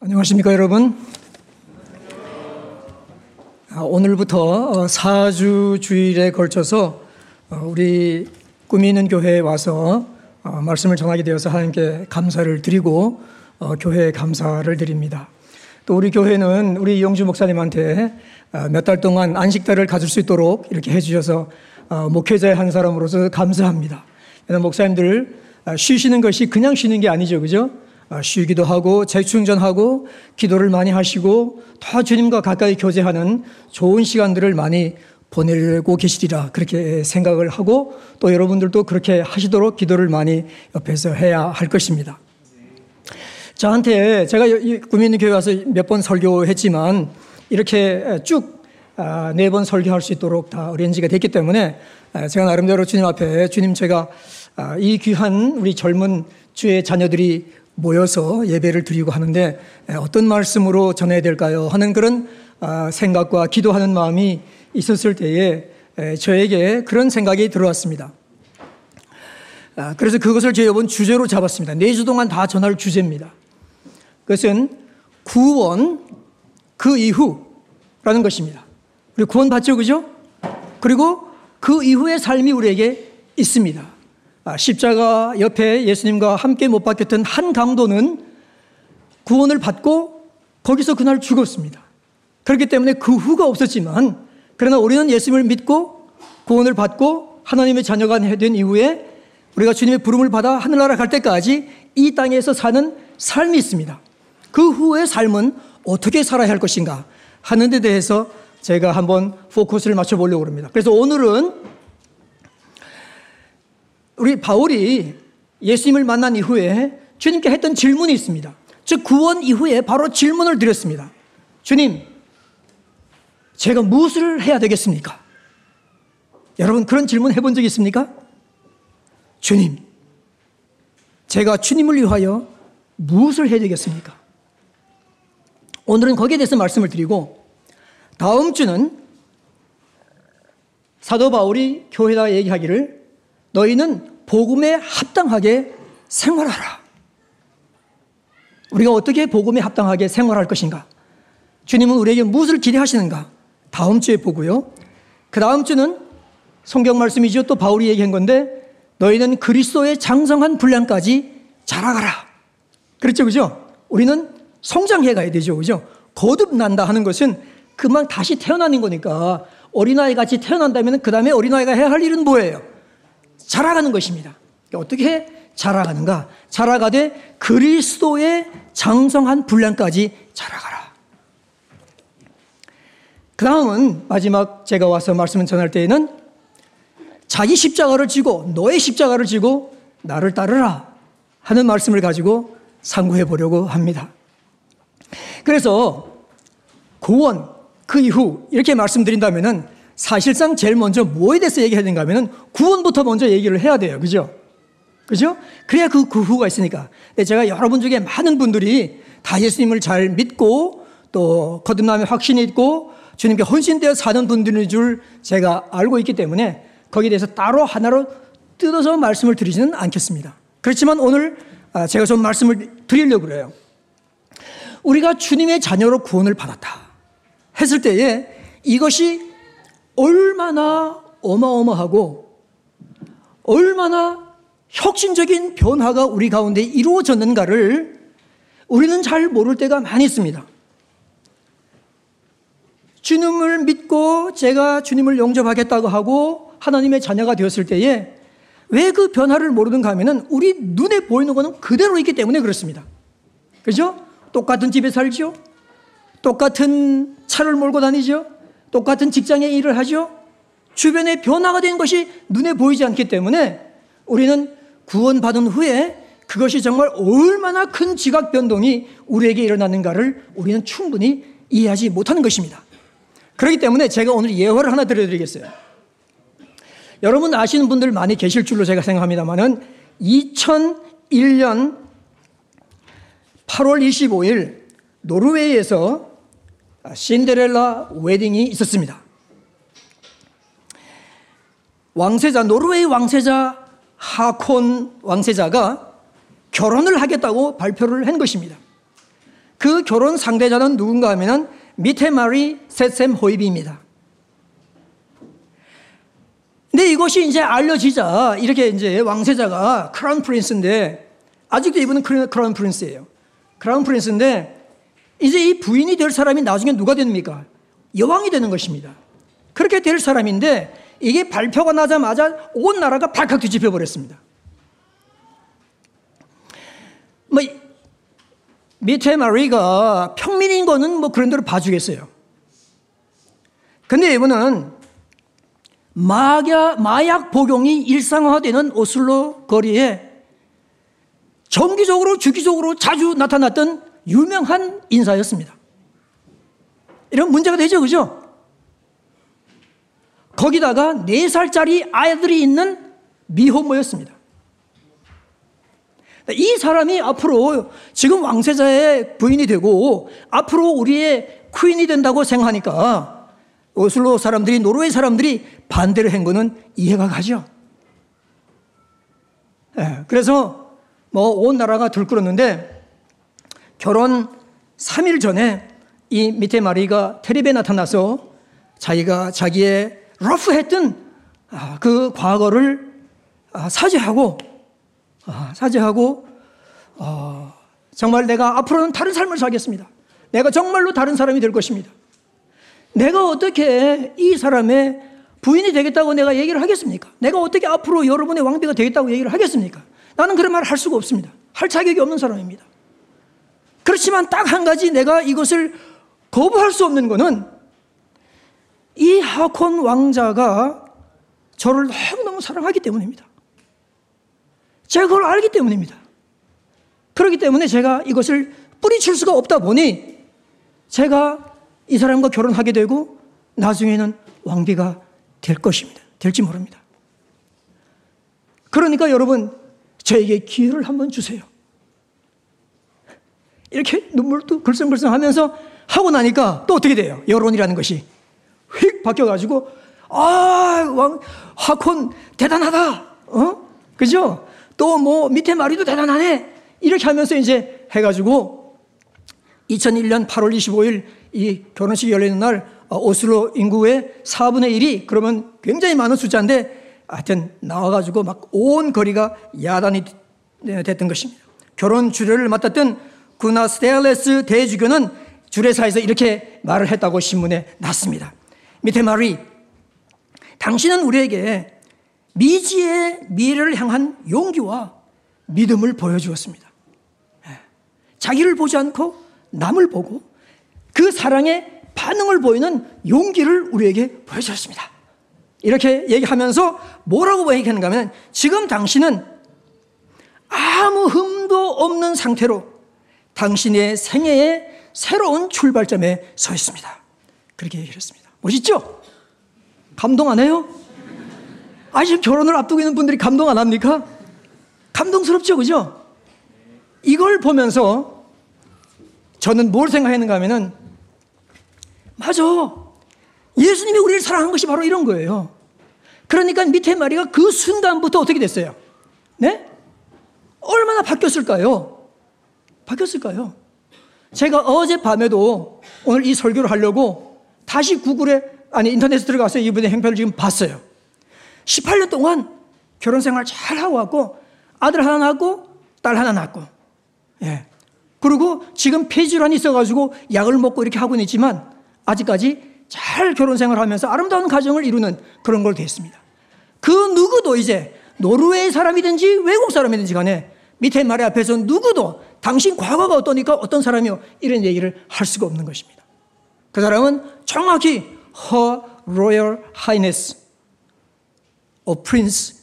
안녕하십니까 여러분. 아, 오늘부터 4주 어, 주일에 걸쳐서 어, 우리 꿈이 있는 교회에 와서 어, 말씀을 전하게 되어서 하나님께 감사를 드리고 교회에 감사를 드립니다. 또 우리 교회는 우리 이영주 목사님한테 몇 달 동안 안식달을 가질 수 있도록 이렇게 해주셔서 목회자의 한 사람으로서 감사합니다. 목사님들 쉬시는 것이 그냥 쉬는 게 아니죠, 그죠? 아, 쉬기도 하고 재충전하고 기도를 많이 하시고 더 주님과 가까이 교제하는 좋은 시간들을 많이 보내고 계시리라 그렇게 생각을 하고 또 여러분들도 그렇게 하시도록 기도를 많이 옆에서 해야 할 것입니다. 저한테 제가 구민의 교회 와서 몇 번 설교했지만 이렇게 쭉 네 번 설교할 수 있도록 다 어린지가 됐기 때문에 제가 나름대로 주님 앞에 주님 제가 이 귀한 우리 젊은 주의 자녀들이 모여서 예배를 드리고 하는데 어떤 말씀으로 전해야 될까요? 하는 그런 아, 생각과 기도하는 마음이 있었을 때에 저에게 그런 생각이 들어왔습니다. 아, 그래서 그것을 제가 이번 주제로 잡았습니다. 네 주 동안 다 전할 주제입니다. 그것은 구원 그 이후라는 것입니다. 우리 구원 받죠, 그죠? 그리고 그 이후의 삶이 우리에게 있습니다. 아, 십자가 옆에 예수님과 함께 못 박혔던 한 강도는 구원을 받고 거기서 그날 죽었습니다. 그렇기 때문에 그 후가 없었지만 그러나 우리는 예수님을 믿고 구원을 받고 하나님의 자녀가 된 이후에 우리가 주님의 부름을 받아 하늘나라 갈 때까지 이 땅에서 사는 삶이 있습니다. 그 후의 삶은 어떻게 살아야 할 것인가 하는 데 대해서 제가 한번 포커스를 맞춰보려고 합니다. 그래서 오늘은 우리 바울이 예수님을 만난 이후에 주님께 했던 질문이 있습니다. 즉, 구원 이후에 바로 질문을 드렸습니다. 주님, 제가 무엇을 해야 되겠습니까? 여러분, 그런 질문 해본 적 있습니까? 주님, 제가 주님을 위하여 무엇을 해야 되겠습니까? 오늘은 거기에 대해서 말씀을 드리고, 다음 주는 사도 바울이 교회다 얘기하기를 너희는 복음에 합당하게 생활하라. 우리가 어떻게 복음에 합당하게 생활할 것인가? 주님은 우리에게 무엇을 기대하시는가? 다음 주에 보고요. 그 다음 주는 성경 말씀이죠. 또 바울이 얘기한 건데 너희는 그리스도의 장성한 분량까지 자라가라. 그렇죠. 그죠? 우리는 성장해 가야 되죠. 그죠? 거듭난다 하는 것은 그만 다시 태어나는 거니까 어린아이 같이 태어난다면 그 다음에 어린아이가 해야 할 일은 뭐예요? 자라가는 것입니다. 어떻게 자라가는가? 자라가되 그리스도의 장성한 분량까지 자라가라. 그 다음은 마지막 제가 와서 말씀을 전할 때에는 자기 십자가를 지고 너의 십자가를 지고 나를 따르라 하는 말씀을 가지고 상고해 보려고 합니다. 그래서 구원 그 이후 이렇게 말씀드린다면은 사실상 제일 먼저 뭐에 대해서 얘기해야 되는가 하면 구원부터 먼저 얘기를 해야 돼요. 그죠? 그죠? 그래야 그, 그 후가 있으니까. 제가 여러분 중에 많은 분들이 다 예수님을 잘 믿고 또 거듭남의 확신이 있고 주님께 헌신되어 사는 분들인 줄 제가 알고 있기 때문에 거기에 대해서 따로 하나로 뜯어서 말씀을 드리지는 않겠습니다. 그렇지만 오늘 아, 제가 좀 말씀을 드리려고 그래요. 우리가 주님의 자녀로 구원을 받았다 했을 때에 이것이 얼마나 어마어마하고 얼마나 혁신적인 변화가 우리 가운데 이루어졌는가를 우리는 잘 모를 때가 많이 있습니다. 주님을 믿고 제가 주님을 영접하겠다고 하고 하나님의 자녀가 되었을 때에 왜 그 변화를 모르는가 하면은 우리 눈에 보이는 것은 그대로 있기 때문에 그렇습니다. 그죠? 똑같은 집에 살죠? 똑같은 차를 몰고 다니죠? 똑같은 직장에 일을 하죠. 주변에 변화가 된 것이 눈에 보이지 않기 때문에 우리는 구원받은 후에 그것이 정말 얼마나 큰 지각 변동이 우리에게 일어났는가를 우리는 충분히 이해하지 못하는 것입니다. 그렇기 때문에 제가 오늘 예화를 하나 드려드리겠어요. 여러분 아시는 분들 많이 계실 줄로 제가 생각합니다만은 2001년 8월 25일 노르웨이에서 신데렐라 웨딩이 있었습니다. 왕세자, 노르웨이 왕세자 하콘 왕세자가 결혼을 하겠다고 발표를 한 것입니다. 그 결혼 상대자는 누군가 하면은 미테 마리 셋셈 호이비입니다. 근데 이것이 이제 알려지자 이렇게 이제 왕세자가 크라운 프린스인데 아직도 이분은 크라운 프린스예요. 크라운 프린스인데 이제 이 부인이 될 사람이 나중에 누가 됩니까? 여왕이 되는 것입니다. 그렇게 될 사람인데 이게 발표가 나자마자 온 나라가 발칵 뒤집혀 버렸습니다. 뭐 미테 마리가 평민인 거는 뭐 그런 대로 봐주겠어요. 근데 이분은 마약, 마약 복용이 일상화되는 오슬로 거리에 정기적으로 주기적으로 자주 나타났던 유명한 인사였습니다. 이런 문제가 되죠, 그죠? 거기다가 4살짜리 아이들이 있는 미혼모였습니다. 이 사람이 앞으로 지금 왕세자의 부인이 되고 앞으로 우리의 퀸이 된다고 생각하니까 오슬로 사람들이 노르웨이 사람들이 반대를 한 거는 이해가 가죠. 네, 그래서 뭐 온 나라가 들끓었는데 결혼 3일 전에 이 밑에 마리가 테레비에 나타나서 자기가 자기의 러프했던 아, 그 과거를 아, 사죄하고 아, 사죄하고 어, 정말 내가 앞으로는 다른 삶을 살겠습니다. 내가 정말로 다른 사람이 될 것입니다. 내가 어떻게 이 사람의 부인이 되겠다고 내가 얘기를 하겠습니까? 내가 어떻게 앞으로 여러분의 왕비가 되겠다고 얘기를 하겠습니까? 나는 그런 말을 할 수가 없습니다. 할 자격이 없는 사람입니다. 그렇지만 딱 한 가지 내가 이것을 거부할 수 없는 것은 이 하콘 왕자가 저를 너무너무 사랑하기 때문입니다. 제가 그걸 알기 때문입니다. 그렇기 때문에 제가 이것을 뿌리칠 수가 없다 보니 제가 이 사람과 결혼하게 되고 나중에는 왕비가 될 것입니다. 될지 모릅니다. 그러니까 여러분, 저에게 기회를 한번 주세요. 이렇게 눈물 도 글썽글썽 하면서 하고 나니까 또 어떻게 돼요? 여론이라는 것이 휙 바뀌어가지고, 아, 왕, 하콘 대단하다. 어? 그죠? 또 뭐 밑에 마리도 대단하네. 이렇게 하면서 이제 해가지고 2001년 8월 25일 이 결혼식이 열리는 날 어, 오슬로 인구의 4분의 1이 그러면 굉장히 많은 숫자인데 하여튼 나와가지고 막 온 거리가 야단이 됐던 것입니다. 결혼 주례를 맡았던 구나 스테알레스 대주교는 주례사에서 이렇게 말을 했다고 신문에 났습니다. 밑에 말이 당신은 우리에게 미지의 미래를 향한 용기와 믿음을 보여주었습니다. 예. 자기를 보지 않고 남을 보고 그 사랑의 반응을 보이는 용기를 우리에게 보여주었습니다. 이렇게 얘기하면서 뭐라고 얘기하는가 하면 지금 당신은 아무 흠도 없는 상태로 당신의 생애의 새로운 출발점에 서 있습니다. 그렇게 얘기했습니다. 멋있죠? 감동 안 해요? 아직 결혼을 앞두고 있는 분들이 감동 안 합니까? 감동스럽죠, 그죠? 이걸 보면서 저는 뭘 생각했는가 하면은, 맞아. 예수님이 우리를 사랑한 것이 바로 이런 거예요. 그러니까 밑에 마리가 그 순간부터 어떻게 됐어요? 네? 얼마나 바뀌었을까요? 바뀌었을까요? 제가 어젯밤에도 오늘 이 설교를 하려고 다시 구글에, 아니 인터넷에 들어가서 이분의 행편을 지금 봤어요. 18년 동안 결혼 생활 잘 하고 왔고 아들 하나 낳고 딸 하나 낳고 예. 그리고 지금 폐질환이 있어가지고 약을 먹고 이렇게 하고는 있지만 아직까지 잘 결혼 생활 하면서 아름다운 가정을 이루는 그런 걸 됐습니다. 그 누구도 이제 노르웨이 사람이든지 외국 사람이든지 간에 밑에 말의 앞에서 누구도 당신 과거가 어떠니까 어떤 사람이요 이런 얘기를 할 수가 없는 것입니다. 그 사람은 정확히 Her Royal Highness of Prince,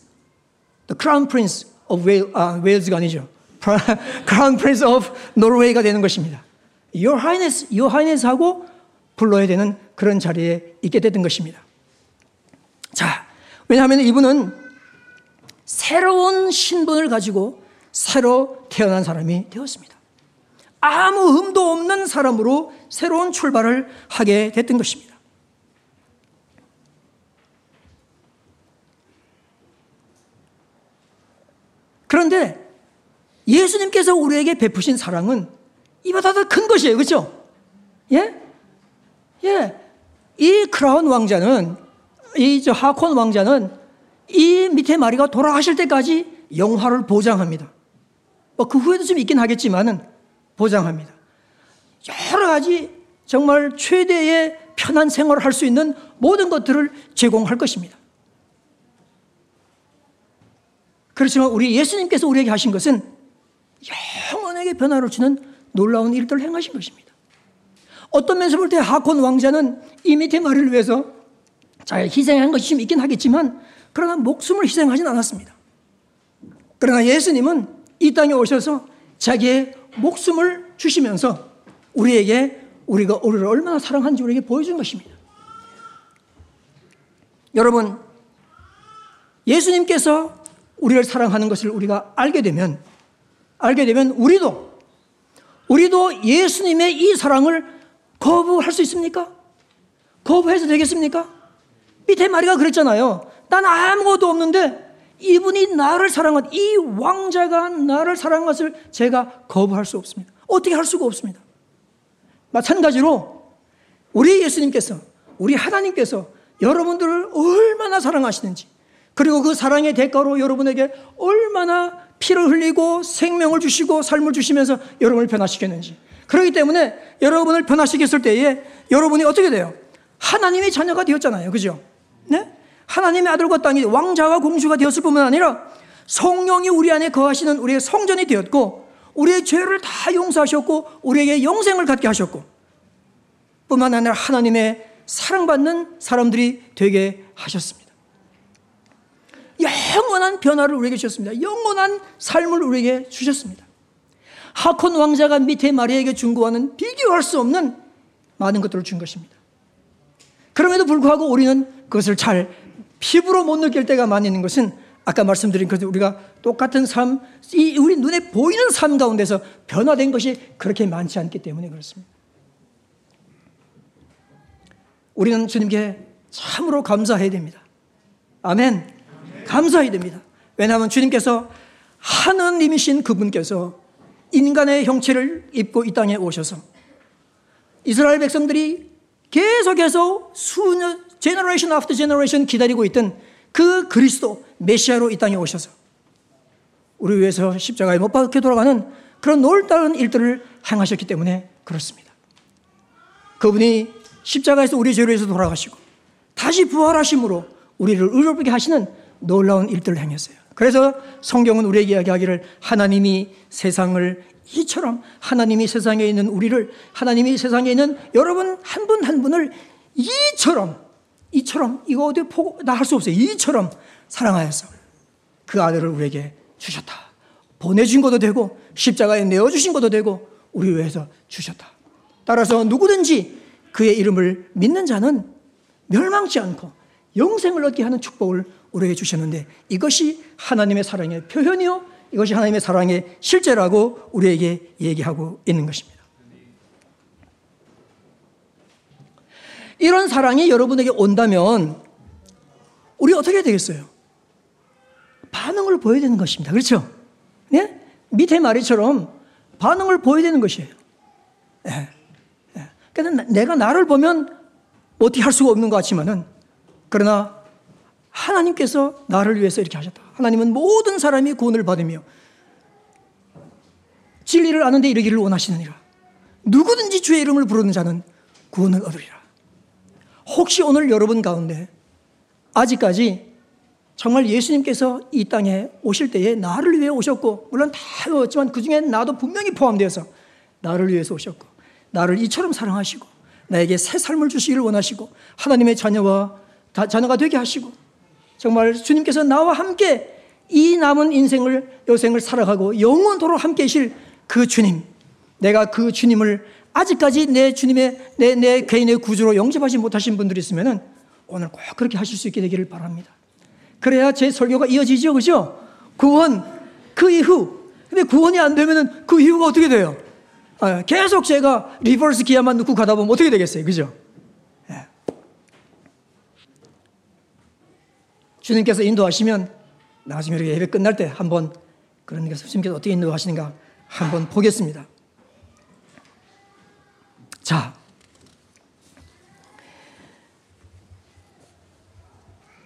the Crown Prince of Wales, 아, 웨일즈가 아니죠. Crown Prince of Norway가 되는 것입니다. Your Highness, Your Highness 하고 불러야 되는 그런 자리에 있게 됐던 것입니다. 자, 왜냐하면 이분은 새로운 신분을 가지고 새로 태어난 사람이 되었습니다. 아무 흠도 없는 사람으로 새로운 출발을 하게 됐던 것입니다. 그런데 예수님께서 우리에게 베푸신 사랑은 이보다 더 큰 것이에요. 그렇죠? 예? 예. 이 크라운 왕자는 이 저 하콘 왕자는 이 밑에 마리가 돌아가실 때까지 영화를 보장합니다. 뭐 그 후에도 좀 있긴 하겠지만은 보장합니다. 여러 가지 정말 최대의 편한 생활을 할 수 있는 모든 것들을 제공할 것입니다. 그렇지만 우리 예수님께서 우리에게 하신 것은 영원하게 변화를 주는 놀라운 일들을 행하신 것입니다. 어떤 면에서 볼 때 하콘 왕자는 이 밑에 말을 위해서 잘 희생한 것이 좀 있긴 하겠지만 그러나 목숨을 희생하진 않았습니다. 그러나 예수님은 이 땅에 오셔서 자기의 목숨을 주시면서 우리에게 우리가 우리를 얼마나 사랑하는지 우리에게 보여준 것입니다. 여러분, 예수님께서 우리를 사랑하는 것을 우리가 알게 되면, 알게 되면 우리도, 우리도 예수님의 이 사랑을 거부할 수 있습니까? 거부해서 되겠습니까? 밑에 마리가 그랬잖아요. 난 아무것도 없는데 이분이 나를 사랑한, 이 왕자가 나를 사랑한 것을 제가 거부할 수 없습니다. 어떻게 할 수가 없습니다. 마찬가지로 우리 예수님께서, 우리 하나님께서 여러분들을 얼마나 사랑하시는지, 그리고 그 사랑의 대가로 여러분에게 얼마나 피를 흘리고 생명을 주시고 삶을 주시면서 여러분을 변화시켰는지. 그렇기 때문에 여러분을 변화시켰을 때에 여러분이 어떻게 돼요? 하나님의 자녀가 되었잖아요. 그죠? 네? 하나님의 아들과 땅이 왕자와 공주가 되었을 뿐만 아니라 성령이 우리 안에 거하시는 우리의 성전이 되었고 우리의 죄를 다 용서하셨고 우리에게 영생을 갖게 하셨고 뿐만 아니라 하나님의 사랑받는 사람들이 되게 하셨습니다. 영원한 변화를 우리에게 주셨습니다. 영원한 삶을 우리에게 주셨습니다. 하콘 왕자가 밑에 마리아에게 준 거와는 비교할 수 없는 많은 것들을 준 것입니다. 그럼에도 불구하고 우리는 그것을 잘 피부로 못 느낄 때가 많이 있는 것은 아까 말씀드린 그 우리가 똑같은 삶, 이 우리 눈에 보이는 삶 가운데서 변화된 것이 그렇게 많지 않기 때문에 그렇습니다. 우리는 주님께 참으로 감사해야 됩니다. 아멘. 감사해야 됩니다. 왜냐하면 주님께서 하느님이신 그분께서 인간의 형체를 입고 이 땅에 오셔서 이스라엘 백성들이 계속해서 수년, generation after generation 기다리고 있던 그 그리스도 메시아로 이 땅에 오셔서 우리 위해서 십자가에 못 박혀 돌아가는 그런 놀라운 일들을 행하셨기 때문에 그렇습니다. 그분이 십자가에서 우리 죄로 해서 돌아가시고 다시 부활하심으로 우리를 의롭게 하시는 놀라운 일들을 행했어요. 그래서 성경은 우리에게 이야기하기를 하나님이 세상을 이처럼 하나님이 세상에 있는 우리를 하나님이 세상에 있는 여러분 한 분한 한 분을 이처럼 이처럼 이거 어디 나할 수 없어요. 이처럼 사랑하여서 그 아들을 우리에게 주셨다. 보내준 것도 되고 십자가에 내어 주신 것도 되고 우리 위해서 주셨다. 따라서 누구든지 그의 이름을 믿는 자는 멸망치 않고 영생을 얻게 하는 축복을 우리에게 주셨는데 이것이 하나님의 사랑의 표현이요. 이것이 하나님의 사랑의 실제라고 우리에게 얘기하고 있는 것입니다. 이런 사랑이 여러분에게 온다면 우리 어떻게 되겠어요? 반응을 보여야 되는 것입니다. 그렇죠? 네? 밑에 말이처럼 반응을 보여야 되는 것이에요. 네. 네. 그러니까 내가 나를 보면 어떻게 할 수가 없는 것 같지만은 그러나 하나님께서 나를 위해서 이렇게 하셨다. 하나님은 모든 사람이 구원을 받으며 진리를 아는데 이르기를 원하시느니라. 누구든지 주의 이름을 부르는 자는 구원을 얻으리라. 혹시 오늘 여러분 가운데 아직까지 정말 예수님께서 이 땅에 오실 때에 나를 위해 오셨고, 물론 다였지만 그 중에 나도 분명히 포함되어서 나를 위해서 오셨고, 나를 이처럼 사랑하시고, 나에게 새 삶을 주시기를 원하시고, 하나님의 자녀와 자녀가 되게 하시고, 정말 주님께서 나와 함께 이 남은 인생을, 여생을 살아가고 영원토록 함께 계실 그 주님, 내가 그 주님을 아직까지 내 주님의 내, 내 개인의 구주로 영접하지 못하신 분들이 있으면 오늘 꼭 그렇게 하실 수 있게 되기를 바랍니다. 그래야 제 설교가 이어지죠, 그죠? 구원, 그 이후. 근데 구원이 안 되면 그 이후가 어떻게 돼요? 아, 계속 제가 reverse 기어만 넣고 가다 보면 어떻게 되겠어요, 그죠? 예. 주님께서 인도하시면 나중에 예배 끝날 때 한번 그런 게 주님께서 어떻게 인도하시는가 한번 보겠습니다. 자,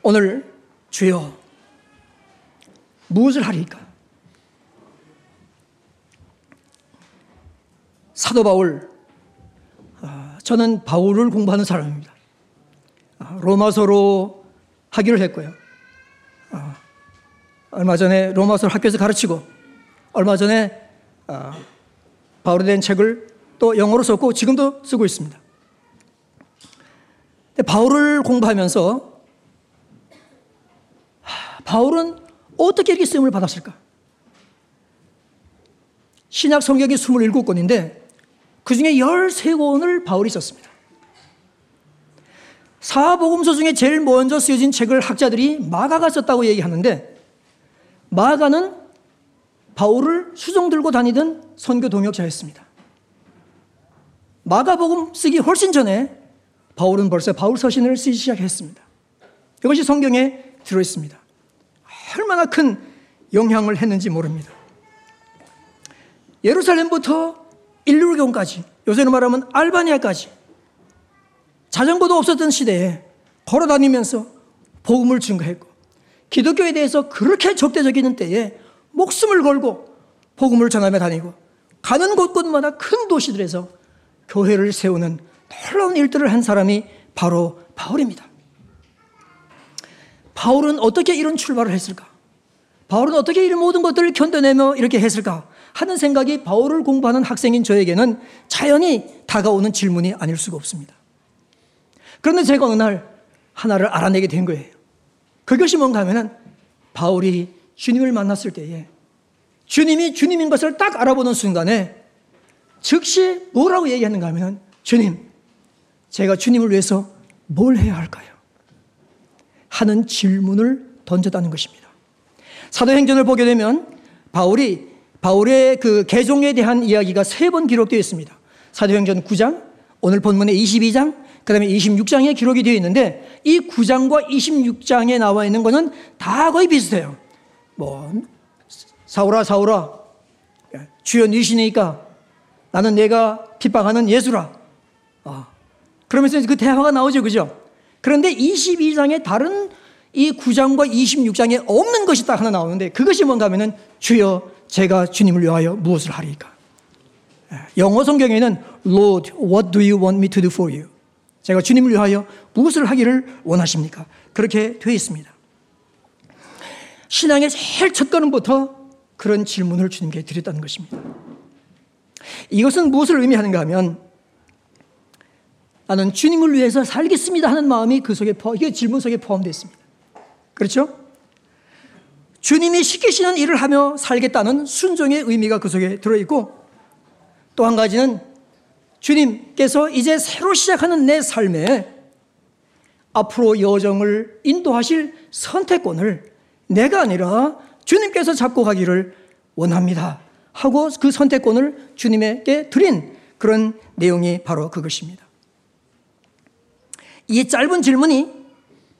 오늘 주여 무엇을 하리까? 사도 바울, 아, 저는 바울을 공부하는 사람입니다. 아, 로마서로 하기를 했고요. 아, 얼마 전에 로마서를 학교에서 가르치고 얼마 전에 바울에 대한 책을 또 영어로 썼고 지금도 쓰고 있습니다. 바울을 공부하면서 바울은 어떻게 이렇게 쓰임을 받았을까? 신약 성경이 27권인데 그 중에 13권을 바울이 썼습니다. 사복음서 중에 제일 먼저 쓰여진 책을 학자들이 마가가 썼다고 얘기하는데 마가는 바울을 수종 들고 다니던 선교 동역자였습니다. 마가복음 쓰기 훨씬 전에 바울은 벌써 바울 서신을 쓰기 시작했습니다. 이것이 성경에 들어있습니다. 얼마나 큰 영향을 했는지 모릅니다. 예루살렘부터 일루경까지 요새는 말하면 알바니아까지 자전거도 없었던 시대에 걸어 다니면서 복음을 증거했고 기독교에 대해서 그렇게 적대적인 때에 목숨을 걸고 복음을 전하며 다니고 가는 곳곳마다 큰 도시들에서 교회를 세우는 놀라운 일들을 한 사람이 바로 바울입니다. 바울은 어떻게 이런 출발을 했을까? 바울은 어떻게 이런 모든 것들을 견뎌내며 이렇게 했을까? 하는 생각이 바울을 공부하는 학생인 저에게는 자연히 다가오는 질문이 아닐 수가 없습니다. 그런데 제가 어느 날 하나를 알아내게 된 거예요. 그것이 뭔가 하면은 바울이 주님을 만났을 때에 주님이 주님인 것을 딱 알아보는 순간에 즉시 뭐라고 얘기하는가 하면은 주님, 제가 주님을 위해서 뭘 해야 할까요? 하는 질문을 던졌다는 것입니다. 사도행전을 보게 되면 바울이 바울의 그 개종에 대한 이야기가 세 번 기록되어 있습니다. 사도행전 9장, 오늘 본문의 22장, 그 다음에 26장에 기록이 되어 있는데 이 9장과 26장에 나와 있는 것은 다 거의 비슷해요. 뭐, 사울아, 사울아, 주여 니시니까 나는 내가 핍박하는 예수라. 아, 그러면서 그 대화가 나오죠. 그죠? 그런데 22장에 다른 이 9장과 26장에 없는 것이 딱 하나 나오는데 그것이 뭔가 하면은 주여 제가 주님을 위하여 무엇을 하리까? 영어 성경에는 Lord, what do you want me to do for you? 제가 주님을 위하여 무엇을 하기를 원하십니까? 그렇게 되어 있습니다. 신앙의 제일 첫 걸음부터 그런 질문을 주님께 드렸다는 것입니다. 이것은 무엇을 의미하는가 하면 나는 주님을 위해서 살겠습니다 하는 마음이 그 속에 이게 질문 속에 포함되어 있습니다. 그렇죠? 주님이 시키시는 일을 하며 살겠다는 순종의 의미가 그 속에 들어 있고 또 한 가지는 주님께서 이제 새로 시작하는 내 삶에 앞으로 여정을 인도하실 선택권을 내가 아니라 주님께서 잡고 가기를 원합니다. 하고 그 선택권을 주님에게 드린 그런 내용이 바로 그것입니다. 이 짧은 질문이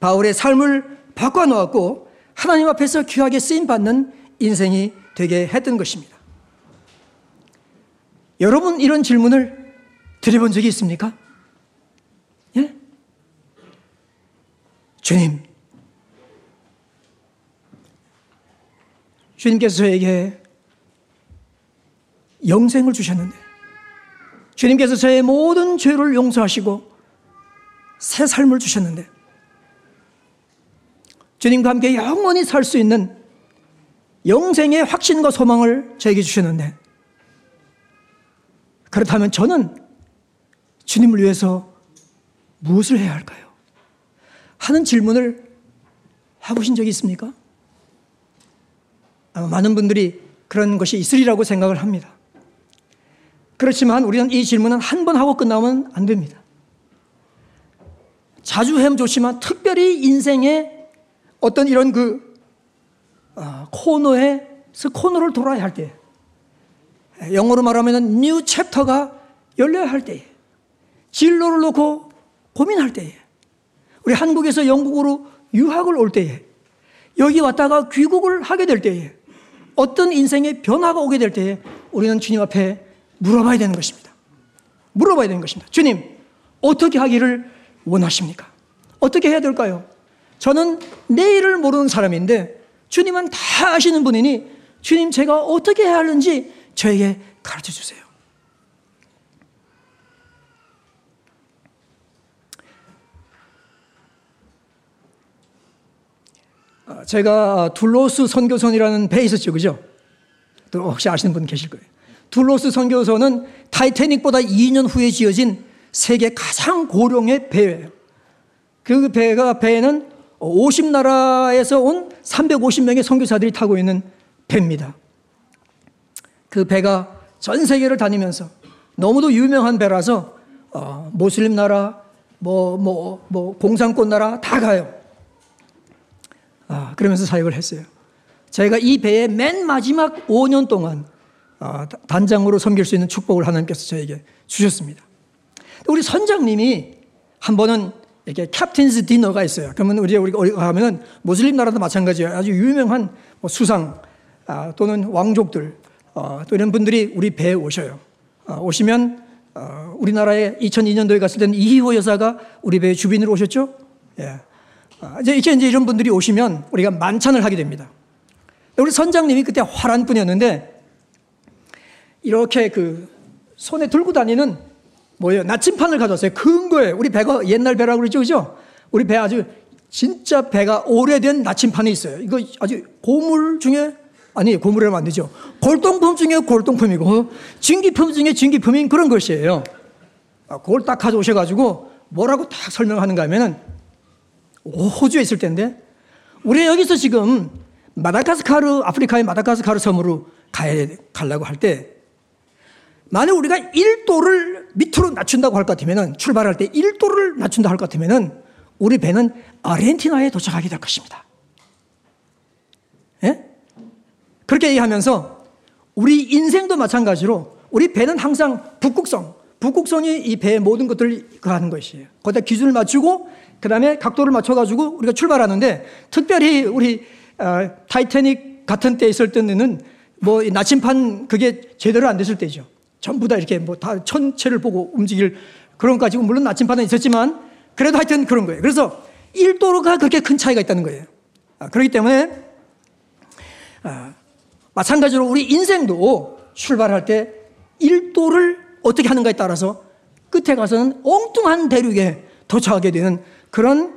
바울의 삶을 바꿔놓았고 하나님 앞에서 귀하게 쓰임 받는 인생이 되게 했던 것입니다. 여러분 이런 질문을 드려본 적이 있습니까? 예? 주님, 주님께서 저에게 영생을 주셨는데, 주님께서 저의 모든 죄를 용서하시고 새 삶을 주셨는데, 주님과 함께 영원히 살 수 있는 영생의 확신과 소망을 저에게 주셨는데, 그렇다면 저는 주님을 위해서 무엇을 해야 할까요? 하는 질문을 해보신 적이 있습니까? 많은 분들이 그런 것이 있으리라고 생각을 합니다. 그렇지만 우리는 이 질문은 한 번 하고 끝나면 안 됩니다. 자주 하면 좋지만 특별히 인생의 어떤 이런 그 어, 코너에서 코너를 돌아야 할 때, 영어로 말하면 new chapter가 열려야 할 때에, 진로를 놓고 고민할 때에, 우리 한국에서 영국으로 유학을 올 때에, 여기 왔다가 귀국을 하게 될 때에, 어떤 인생의 변화가 오게 될 때에 우리는 주님 앞에 물어봐야 되는 것입니다. 물어봐야 되는 것입니다. 주님, 어떻게 하기를 원하십니까? 어떻게 해야 될까요? 저는 내일을 모르는 사람인데 주님은 다 아시는 분이니 주님 제가 어떻게 해야 하는지 저에게 가르쳐 주세요. 아, 제가 둘로스 선교선이라는 배 있었죠, 그죠? 또 혹시 아시는 분 계실 거예요. 둘로스 선교선은 타이타닉보다 2년 후에 지어진 세계 가장 고령의 배예요. 그 배가 배에는 50나라에서 온 350명의 선교사들이 타고 있는 배입니다. 그 배가 전 세계를 다니면서 너무도 유명한 배라서 어, 모슬림 나라, 뭐, 뭐, 뭐, 공산권 나라 다 가요. 아, 그러면서 사역을 했어요. 저희가 이 배의 맨 마지막 5년 동안 아, 단장으로 섬길 수 있는 축복을 하나님께서 저에게 주셨습니다. 우리 선장님이 한 번은 이렇게 캡틴스 디너가 있어요. 그러면 우리 우리 가면은 모슬림 나라도 마찬가지예요. 아주 유명한 뭐 수상 아, 또는 왕족들 어, 또 이런 분들이 우리 배에 오셔요. 어, 오시면 어, 우리나라에 2002년도에 갔을 때는 이희호 여사가 우리 배에 주빈으로 오셨죠. 예. 아, 이제 이렇게 이제 이런 분들이 오시면 우리가 만찬을 하게 됩니다. 우리 선장님이 그때 화란 분이었는데 이렇게 그 손에 들고 다니는 뭐예요? 나침판을 가져왔어요. 큰 거예요. 우리 배가 옛날 배라고 그러죠. 그죠? 우리 배 아주 진짜 배가 오래된 나침판이 있어요. 이거 아주 고물 중에 아니 고물이라면 안 되죠. 골동품 중에 골동품이고 진기품 중에 진기품인 그런 것이에요. 아, 그걸 딱 가져오셔가지고 뭐라고 딱 설명하는가 하면은 호주에 있을 텐데 우리 여기서 지금 마다가스카르 아프리카의 마다가스카르 섬으로 가야 가려고 할 때 만약 우리가 1도를 밑으로 낮춘다고 할 것 같으면은 출발할 때 1도를 낮춘다 할 것 같으면은 우리 배는 아르헨티나에 도착하게 될 것입니다. 예? 그렇게 얘기하면서 우리 인생도 마찬가지로 우리 배는 항상 북극성, 북극성이 이 배의 모든 것들을 하는 것이에요. 거기다 기준을 맞추고 그 다음에 각도를 맞춰가지고 우리가 출발하는데 특별히 우리 어, 타이타닉 같은 때 있을 때는 뭐 나침판 그게 제대로 안 됐을 때죠. 전부 다 이렇게 뭐다 천체를 보고 움직일 그런 것까지 물론 나침판은 있었지만 그래도 하여튼 그런 거예요. 그래서 1도가 그렇게 큰 차이가 있다는 거예요. 아, 그렇기 때문에 아, 마찬가지로 우리 인생도 출발할 때 1도를 어떻게 하는가에 따라서 끝에 가서는 엉뚱한 대륙에 도착하게 되는 그런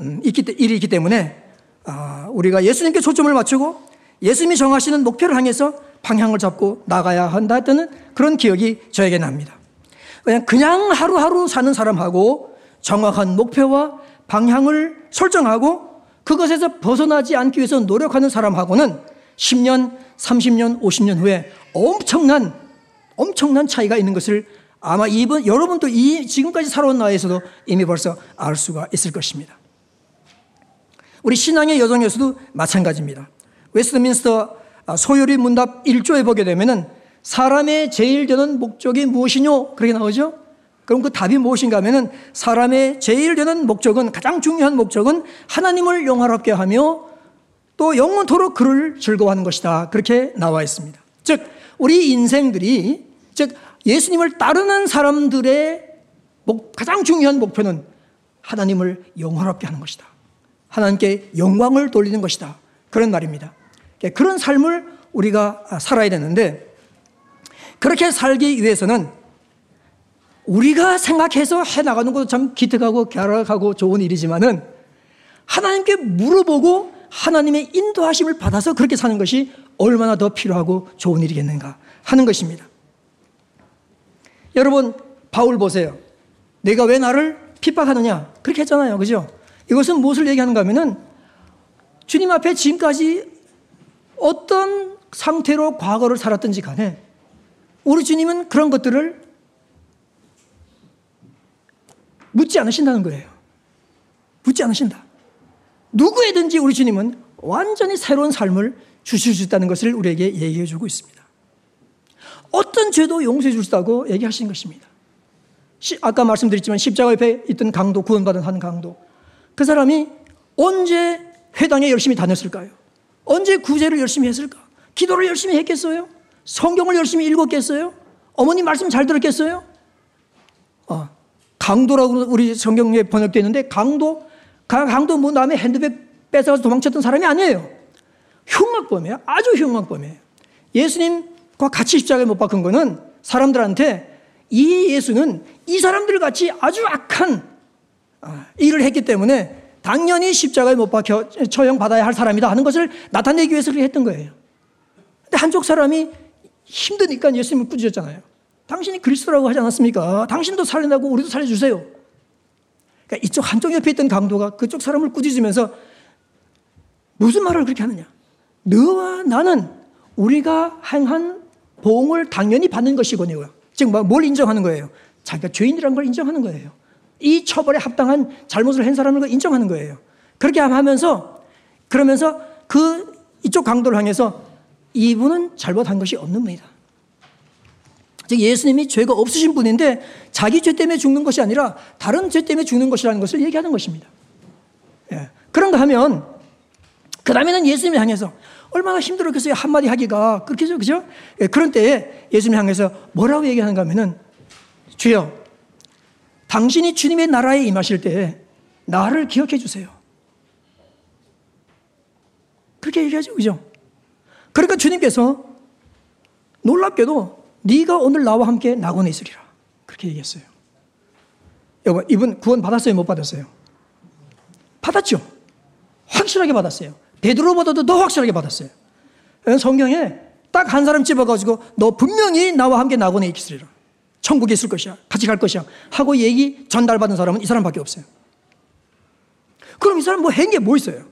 음, 일이 있기 때문에 아, 우리가 예수님께 초점을 맞추고 예수님이 정하시는 목표를 향해서 방향을 잡고 나가야 한다 했던 그런 기억이 저에게 납니다. 그냥 그냥 하루하루 사는 사람하고 정확한 목표와 방향을 설정하고 그것에서 벗어나지 않기 위해서 노력하는 사람하고는 10년, 30년, 50년 후에 엄청난 엄청난 차이가 있는 것을 아마 이번 여러분도 이 지금까지 살아온 나이에서도 이미 벌써 알 수가 있을 것입니다. 우리 신앙의 여정에서도 마찬가지입니다. 웨스트민스터 소요리 문답 1조에 보게 되면은 사람의 제일 되는 목적이 무엇이뇨? 그렇게 나오죠? 그럼 그 답이 무엇인가 하면은 사람의 제일 되는 목적은 가장 중요한 목적은 하나님을 영화롭게 하며 또 영원토록 그를 즐거워하는 것이다. 그렇게 나와 있습니다. 즉, 우리 인생들이 즉 예수님을 따르는 사람들의 가장 중요한 목표는 하나님을 영화롭게 하는 것이다. 하나님께 영광을 돌리는 것이다. 그런 말입니다. 그런 삶을 우리가 살아야 되는데 그렇게 살기 위해서는 우리가 생각해서 해 나가는 것도 참 기특하고 갸락하고 좋은 일이지만은 하나님께 물어보고 하나님의 인도하심을 받아서 그렇게 사는 것이 얼마나 더 필요하고 좋은 일이겠는가 하는 것입니다. 여러분, 바울 보세요. 내가 왜 나를 핍박하느냐? 그렇게 했잖아요. 그죠? 이것은 무엇을 얘기하는가 하면은 주님 앞에 지금까지 어떤 상태로 과거를 살았든지 간에 우리 주님은 그런 것들을 묻지 않으신다는 거예요. 묻지 않으신다. 누구에든지 우리 주님은 완전히 새로운 삶을 주실 수 있다는 것을 우리에게 얘기해 주고 있습니다. 어떤 죄도 용서해 주시다고 얘기하신 것입니다. 아까 말씀드렸지만 십자가 옆에 있던 강도, 구원받은 한 강도. 그 사람이 언제 회당에 열심히 다녔을까요? 언제 구제를 열심히 했을까? 기도를 열심히 했겠어요? 성경을 열심히 읽었겠어요? 어머니 말씀 잘 들었겠어요? 어, 강도라고 우리 성경에 번역되어 있는데 강도, 강도 뭐 남의 핸드백 뺏어가서 도망쳤던 사람이 아니에요. 흉악범이에요. 아주 흉악범이에요. 예수님과 같이 십자가에 못 박은 거는 사람들한테 이 예수는 이 사람들 같이 아주 악한 아, 일을 했기 때문에 당연히 십자가에 못 박혀 처형받아야 할 사람이다 하는 것을 나타내기 위해서 그렇게 했던 거예요. 근데 한쪽 사람이 힘드니까 예수님을 꾸짖었잖아요. 당신이 그리스도라고 하지 않았습니까? 당신도 살려나고 우리도 살려주세요. 그러니까 이쪽 한쪽 옆에 있던 강도가 그쪽 사람을 꾸짖으면서 무슨 말을 그렇게 하느냐? 너와 나는 우리가 행한 보응을 당연히 받는 것이거든요. 즉, 뭐, 뭘 인정하는 거예요? 자기가 죄인이라는 걸 인정하는 거예요. 이 처벌에 합당한 잘못을 한 사람을 그 인정하는 거예요. 그렇게 하면서, 그러면서 그 이쪽 강도를 향해서 이분은 잘못한 것이 없는 분이다. 즉 예수님이 죄가 없으신 분인데 자기 죄 때문에 죽는 것이 아니라 다른 죄 때문에 죽는 것이라는 것을 얘기하는 것입니다. 예. 그런가 하면 그 다음에는 예수님을 향해서 얼마나 힘들었겠어요 한마디 하기가 그렇게죠 그죠? 예. 그런 때에 예수님을 향해서 뭐라고 얘기하는가 하면은 주여 당신이 주님의 나라에 임하실 때 나를 기억해 주세요. 그렇게 얘기하죠 그죠? 그러니까 주님께서 놀랍게도 네가 오늘 나와 함께 낙원에 있으리라. 그렇게 얘기했어요. 여러분, 이분 구원 받았어요? 못 받았어요? 받았죠. 확실하게 받았어요. 베드로보다도 더 확실하게 받았어요. 성경에 딱 한 사람 집어가지고 너 분명히 나와 함께 낙원에 있으리라. 천국에 있을 것이야. 같이 갈 것이야. 하고 얘기 전달받은 사람은 이 사람밖에 없어요. 그럼 이 사람 뭐한게뭐 있어요?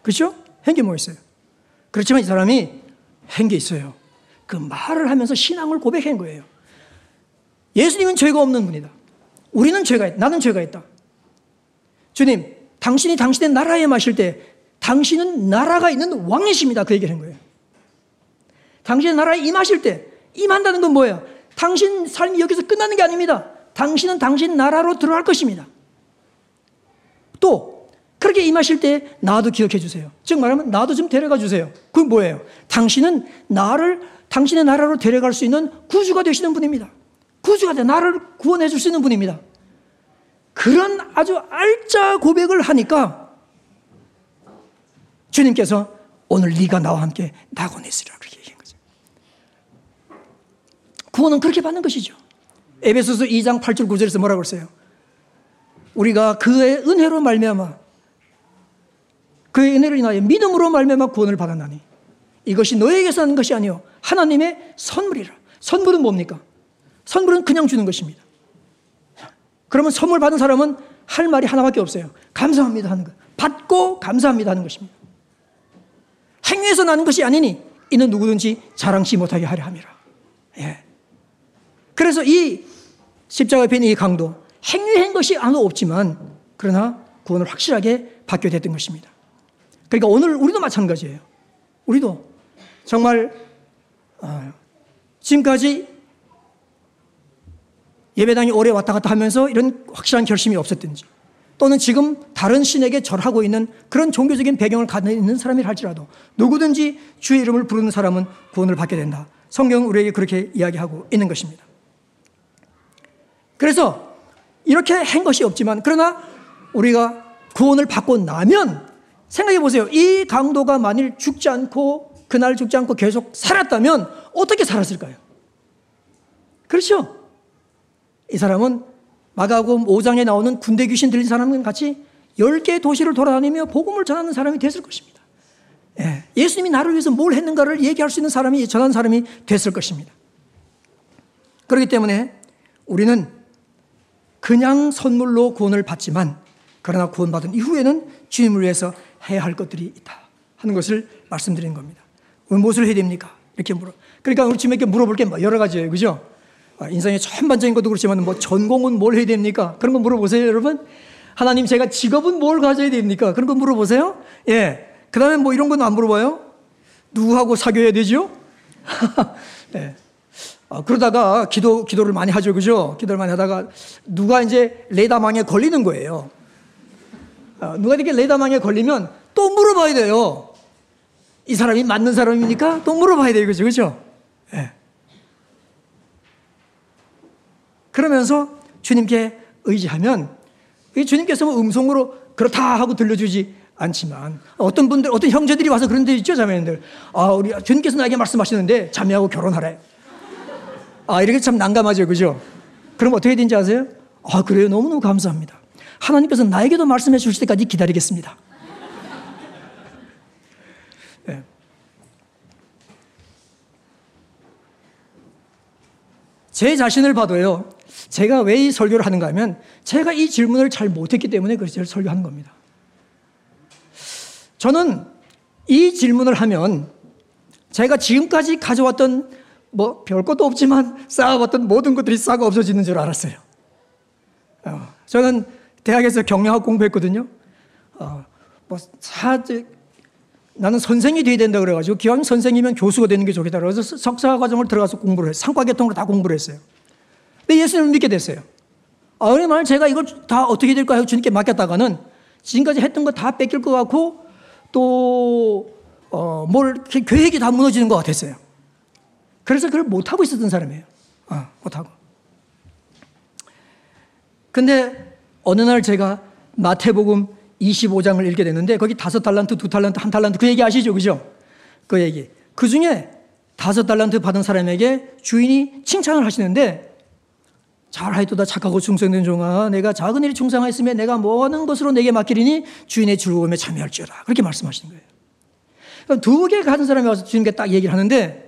그렇죠? 한게뭐 있어요? 그렇지만 이 사람이 한게 있어요. 그 말을 하면서 신앙을 고백한 거예요. 예수님은 죄가 없는 분이다. 우리는 죄가 있다. 나는 죄가 있다. 주님, 당신이 당신의 나라에 마실 때 당신은 나라가 있는 왕이십니다. 그 얘기를 한 거예요. 당신의 나라에 임하실 때 임한다는 건 뭐예요? 당신 삶이 여기서 끝나는 게 아닙니다. 당신은 당신 나라로 들어갈 것입니다. 또 그렇게 임하실 때 나도 기억해 주세요. 즉 말하면 나도 좀 데려가 주세요. 그건 뭐예요? 당신은 나를 당신의 나라로 데려갈 수 있는 구주가 되시는 분입니다. 구주가 돼 나를 구원해 줄 수 있는 분입니다. 그런 아주 알짜 고백을 하니까 주님께서 오늘 네가 나와 함께 낙원에 있으리라 그렇게 얘기한 거죠. 구원은 그렇게 받는 것이죠. 에베소서 2장 8절 9절에서 뭐라고 했어요? 우리가 그의 은혜로 말미암아 그의 은혜를 인하여 믿음으로 말미암아 구원을 받았나니 이것이 너에게서 하는 것이 아니요 하나님의 선물이라. 선물은 뭡니까? 선물은 그냥 주는 것입니다. 그러면 선물 받은 사람은 할 말이 하나밖에 없어요. 감사합니다 하는 것. 받고 감사합니다 하는 것입니다. 행위에서 나는 것이 아니니 이는 누구든지 자랑치 못하게 하려 함이라. 예. 그래서 이 십자가 옆에 있는 이 강도 행위한 것이 아무 없지만 그러나 구원을 확실하게 받게 됐던 것입니다. 그러니까 오늘 우리도 마찬가지예요. 우리도 정말 어, 지금까지 예배당이 오래 왔다 갔다 하면서 이런 확실한 결심이 없었든지 또는 지금 다른 신에게 절하고 있는 그런 종교적인 배경을 가지고 있는 사람이 할지라도 누구든지 주의 이름을 부르는 사람은 구원을 받게 된다. 성경은 우리에게 그렇게 이야기하고 있는 것입니다. 그래서 이렇게 한 것이 없지만 그러나 우리가 구원을 받고 나면 생각해 보세요. 이 강도가 만일 죽지 않고 그날 죽지 않고 계속 살았다면 어떻게 살았을까요? 그렇죠? 이 사람은 마가복음 5장에 나오는 군대 귀신 들린 사람과 같이 10개의 도시를 돌아다니며 복음을 전하는 사람이 됐을 것입니다. 예. 수님이 나를 위해서 뭘 했는가를 얘기할 수 있는 사람이 전한 사람이 됐을 것입니다. 그렇기 때문에 우리는 그냥 선물로 구원을 받지만 그러나 구원받은 이후에는 주님을 위해서 해야 할 것들이 있다 하는 것을 말씀드리는 겁니다. 무엇을 해야 됩니까? 이렇게 물어. 그러니까 우리 주님께 물어볼 게뭐 여러 가지예요. 그죠? 아, 인생의 전반적인 것도 그렇지만 뭐 전공은 뭘 해야 됩니까? 그런 거 물어보세요, 여러분. 하나님 제가 직업은 뭘 가져야 됩니까? 그런 거 물어보세요. 예. 그 다음에 뭐 이런 건 안 물어봐요? 누구하고 사귀어야 되죠? 네. 아, 그러다가 기도, 기도를 많이 하죠. 그죠? 기도를 많이 하다가 누가 이제 레다망에 걸리는 거예요. 아, 누가 이렇게 레다망에 걸리면 또 물어봐야 돼요. 이 사람이 맞는 사람입니까? 또 물어봐야 돼요. 그죠? 그죠? 네. 그러면서 주님께 의지하면 주님께서 뭐 음성으로 그렇다 하고 들려주지 않지만 어떤 분들 어떤 형제들이 와서 그런 데 있죠 자매님들 아 우리 주님께서 나에게 말씀하시는데 자매하고 결혼하래 아 이렇게 참 난감하죠 그죠? 그럼 어떻게 되는지 아세요? 아 그래요. 너무너무 감사합니다. 하나님께서 나에게도 말씀해 주실 때까지 기다리겠습니다. 네. 제 자신을 봐도요 제가 왜 이 설교를 하는가 하면 제가 이 질문을 잘 못했기 때문에 그래서 설교하는 겁니다. 저는 이 질문을 하면 제가 지금까지 가져왔던 뭐 별것도 없지만 쌓아왔던 모든 것들이 싹 없어지는 줄 알았어요. 어, 저는 대학에서 경영학 공부했거든요. 어, 뭐 사, 나는 선생이 돼야 된다 그래가지고 기왕 선생이면 교수가 되는 게 좋겠다 그래서 석사 과정을 들어가서 공부를 했어요. 상과계통으로 다 공부를 했어요. 근데 예수님을 믿게 됐어요. 아, 그러면 제가 이걸 다 어떻게 될까 하고 주님께 맡겼다가는 지금까지 했던 거 다 뺏길 것 같고 또, 어, 뭘, 계획이 다 무너지는 것 같았어요. 그래서 그걸 못하고 있었던 사람이에요. 아, 못하고. 근데 어느 날 제가 마태복음 25장을 읽게 됐는데 거기 다섯 달란트, 두 달란트, 한 달란트 그 얘기 아시죠? 그죠? 그 얘기. 그 중에 다섯 달란트 받은 사람에게 주인이 칭찬을 하시는데 잘하였도다 착하고 충성된 종아 내가 작은 일에 충성하였으면 내가 뭐하는 것으로 내게 맡기리니 주인의 즐거움에 참여할지어다 그렇게 말씀하시는 거예요 두 개 가진 사람이 와서 주님께 딱 얘기를 하는데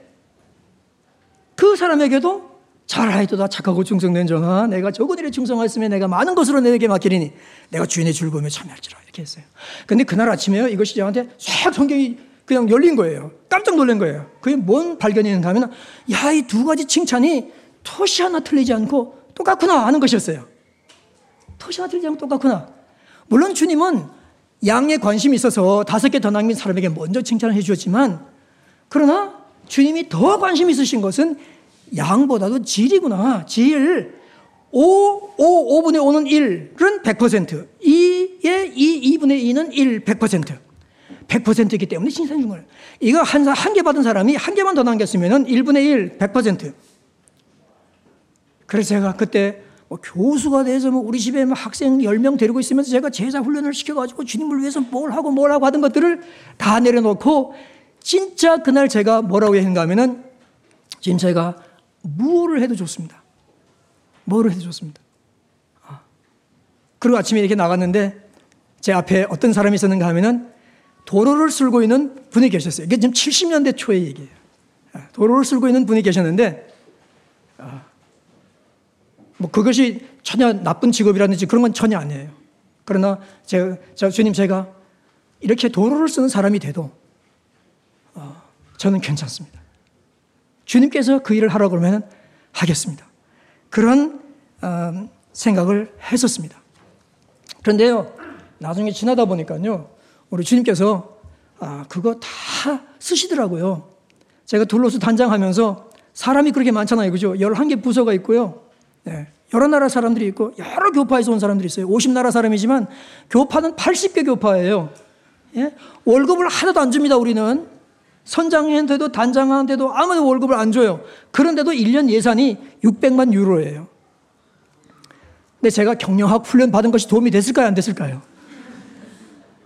그 사람에게도 잘하였도다 착하고 충성된 종아 내가 일에 충성하였으면 내가 많은 것으로 내게 맡기리니 내가 주인의 즐거움에 참여할지라 이렇게 했어요 근데 그날 아침에요 이것이 저한테 싹 성경이 그냥 열린 거예요 깜짝 놀란 거예요 그게 뭔 발견이 있는가 하면 야이 두 가지 칭찬이 토시 하나 틀리지 않고 똑같구나 하는 것이었어요. 토시와 틀리지 않고 똑같구나. 물론 주님은 양에 관심이 있어서 다섯 개 더 남긴 사람에게 먼저 칭찬을 해 주었지만 그러나 주님이 더 관심 있으신 것은 양보다도 질이구나. 질. 5, 5, 5분의 5는 1은 100%. 2의 2, 2분의 2는 1, 100%. 100%이기 때문에 준 거예요. 이거 한, 한 개 받은 사람이 한 개만 더 남겼으면 1분의 1, 100%. 그래서 제가 그때 뭐 교수가 돼서 뭐 우리 집에 뭐 학생 10명 데리고 있으면서 제가 제자 훈련을 시켜가지고 주님을 위해서 뭘 하고 뭘 하고 하던 것들을 다 내려놓고 진짜 그날 제가 뭐라고 했는가 하면은 지금 제가 무엇을 해도 좋습니다. 뭐를 해도 좋습니다. 아. 그리고 아침에 이렇게 나갔는데 제 앞에 어떤 사람이 있었는가 하면은 도로를 쓸고 있는 분이 계셨어요. 이게 지금 70년대 초의 얘기예요. 아, 도로를 쓸고 있는 분이 계셨는데 뭐 그것이 전혀 나쁜 직업이라든지 그런 건 전혀 아니에요. 그러나 제가, 저 주님 제가 이렇게 도로를 쓰는 사람이 돼도 어, 저는 괜찮습니다. 주님께서 그 일을 하라고 그러면 하겠습니다. 그런 어, 생각을 했었습니다. 그런데요, 나중에 지나다 보니까요, 우리 주님께서 아, 그거 다 쓰시더라고요. 제가 둘로스 단장하면서 사람이 그렇게 많잖아요. 그죠? 11개 부서가 있고요. 네. 여러 나라 사람들이 있고 여러 교파에서 온 사람들이 있어요. 50나라 사람이지만 교파는 80개 교파예요. 예? 월급을 하나도 안 줍니다, 우리는. 선장한테도 단장한테도 아무도 월급을 안 줘요. 그런데도 1년 예산이 600만 유로예요. 근데 제가 경영학 훈련 받은 것이 도움이 됐을까요? 안 됐을까요?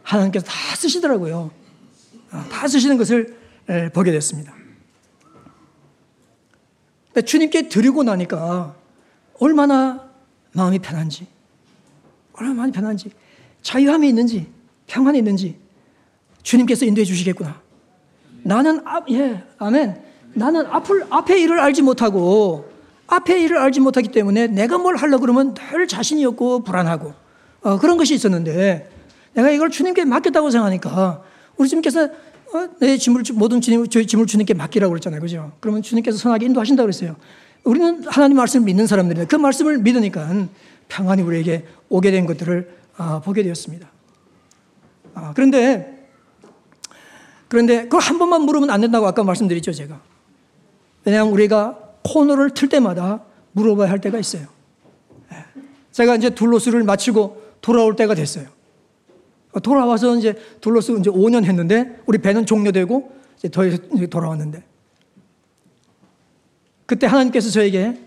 하나님께서 다 쓰시더라고요. 아, 다 쓰시는 것을 예, 보게 됐습니다. 주님께 드리고 나니까 얼마나 마음이 편한지, 얼마나 편한지, 자유함이 있는지, 평안이 있는지 주님께서 인도해 주시겠구나. 나는 앞, 예, 아멘. 나는 앞을, 앞에 일을 알지 못하고, 앞에 일을 알지 못하기 때문에 내가 뭘 하려고 그러면 늘 자신이 없고 불안하고, 어, 그런 것이 있었는데, 내가 이걸 주님께 맡겼다고 생각하니까, 우리 주님께서 어, 내 짐을, 모든 주님, 저희 짐을 주님께 맡기라고 그랬잖아요. 그죠? 그러면 주님께서 선하게 인도하신다고 그랬어요. 우리는 하나님 말씀을 믿는 사람들인데 그 말씀을 믿으니까 평안이 우리에게 오게 된 것들을 아, 보게 되었습니다. 아, 그런데 그런데 그걸 한 번만 물으면 안 된다고 아까 말씀드렸죠 제가. 왜냐하면 우리가 코너를 틀 때마다 물어봐야 할 때가 있어요. 예. 제가 이제 둘로스를 마치고 돌아올 때가 됐어요. 돌아와서 이제 둘로스 이제 5년 했는데 우리 배는 종료되고 이제 더 돌아왔는데 그때 하나님께서 저에게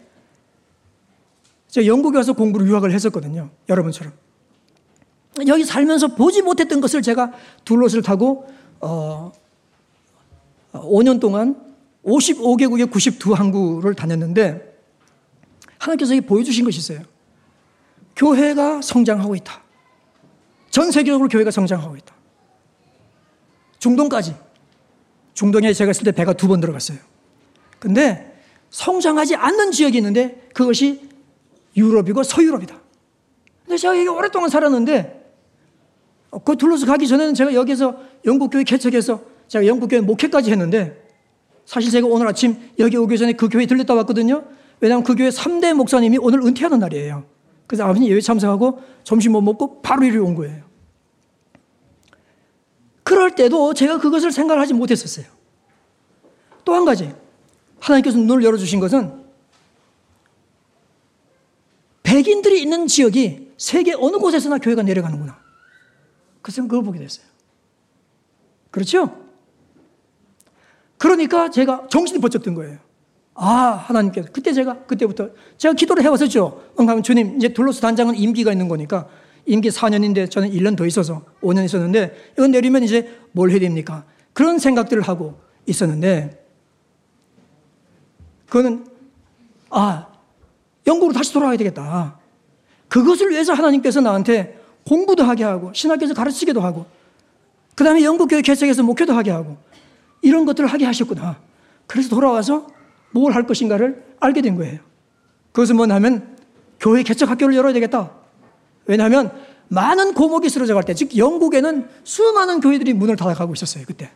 제가 영국에 와서 공부를 유학을 했었거든요. 여러분처럼. 여기 살면서 보지 못했던 것을 제가 둘롯을 타고 어, 5년 동안 55개국의 92항구를 다녔는데 하나님께서 보여주신 것이 있어요. 교회가 성장하고 있다. 전 세계적으로 교회가 성장하고 있다. 중동까지. 중동에 제가 있을 때 배가 두 번 들어갔어요. 근데 성장하지 않는 지역이 있는데 그것이 유럽이고 서유럽이다. 근데 제가 여기 오랫동안 살았는데 그 둘러서 가기 전에는 제가 여기서 영국교회 개척해서 제가 영국교회 목회까지 했는데 사실 제가 오늘 아침 여기 오기 전에 그 교회 들렸다 왔거든요. 왜냐하면 그 교회 3대 목사님이 오늘 은퇴하는 날이에요. 그래서 아버님 예배 참석하고 점심 못 먹고 바로 이리 온 거예요. 그럴 때도 제가 그것을 생각하지 못했었어요. 또 한 가지. 하나님께서 눈을 열어주신 것은 백인들이 있는 지역이 세계 어느 곳에서나 교회가 내려가는구나. 그래서 그걸 보게 됐어요. 그렇죠? 그러니까 제가 정신이 번쩍 든 거예요. 아, 하나님께서. 그때 제가, 그때부터 제가 기도를 해왔었죠. 응하면 주님, 이제 둘로스 단장은 임기가 있는 거니까 임기 4년인데 저는 1년 더 있어서 5년 있었는데 이건 내리면 이제 뭘 해야 됩니까? 그런 생각들을 하고 있었는데 그거는 아, 영국으로 다시 돌아가야 되겠다. 그것을 위해서 하나님께서 나한테 공부도 하게 하고 신학교에서 가르치기도 하고 그 다음에 영국교회 개척해서 목회도 하게 하고 이런 것들을 하게 하셨구나. 그래서 돌아와서 뭘 할 것인가를 알게 된 거예요. 그것은 뭐냐면 교회 개척 학교를 열어야 되겠다. 왜냐하면 많은 고목이 쓰러져 갈 때, 즉 영국에는 수많은 교회들이 문을 닫아가고 있었어요. 그때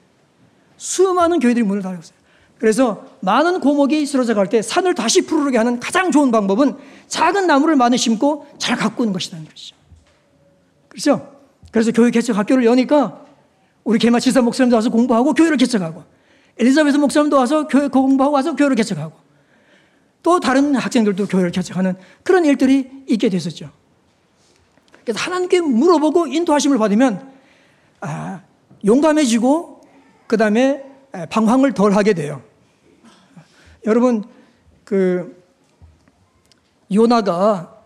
수많은 교회들이 문을 닫아가고 있어요. 그래서 많은 고목이 쓰러져 갈 때 산을 다시 푸르르게 하는 가장 좋은 방법은 작은 나무를 많이 심고 잘 가꾸는 것이라는 것이죠. 그렇죠? 그래서 교회 개척 학교를 여니까 우리 개마치사 목사님도 와서 공부하고 교회를 개척하고 엘리자베스 목사님도 와서 교회 공부하고 와서 교회를 개척하고 또 다른 학생들도 교회를 개척하는 그런 일들이 있게 됐었죠. 그래서 하나님께 물어보고 인도하심을 받으면 아, 용감해지고 그 다음에 방황을 덜 하게 돼요. 여러분 그 요나가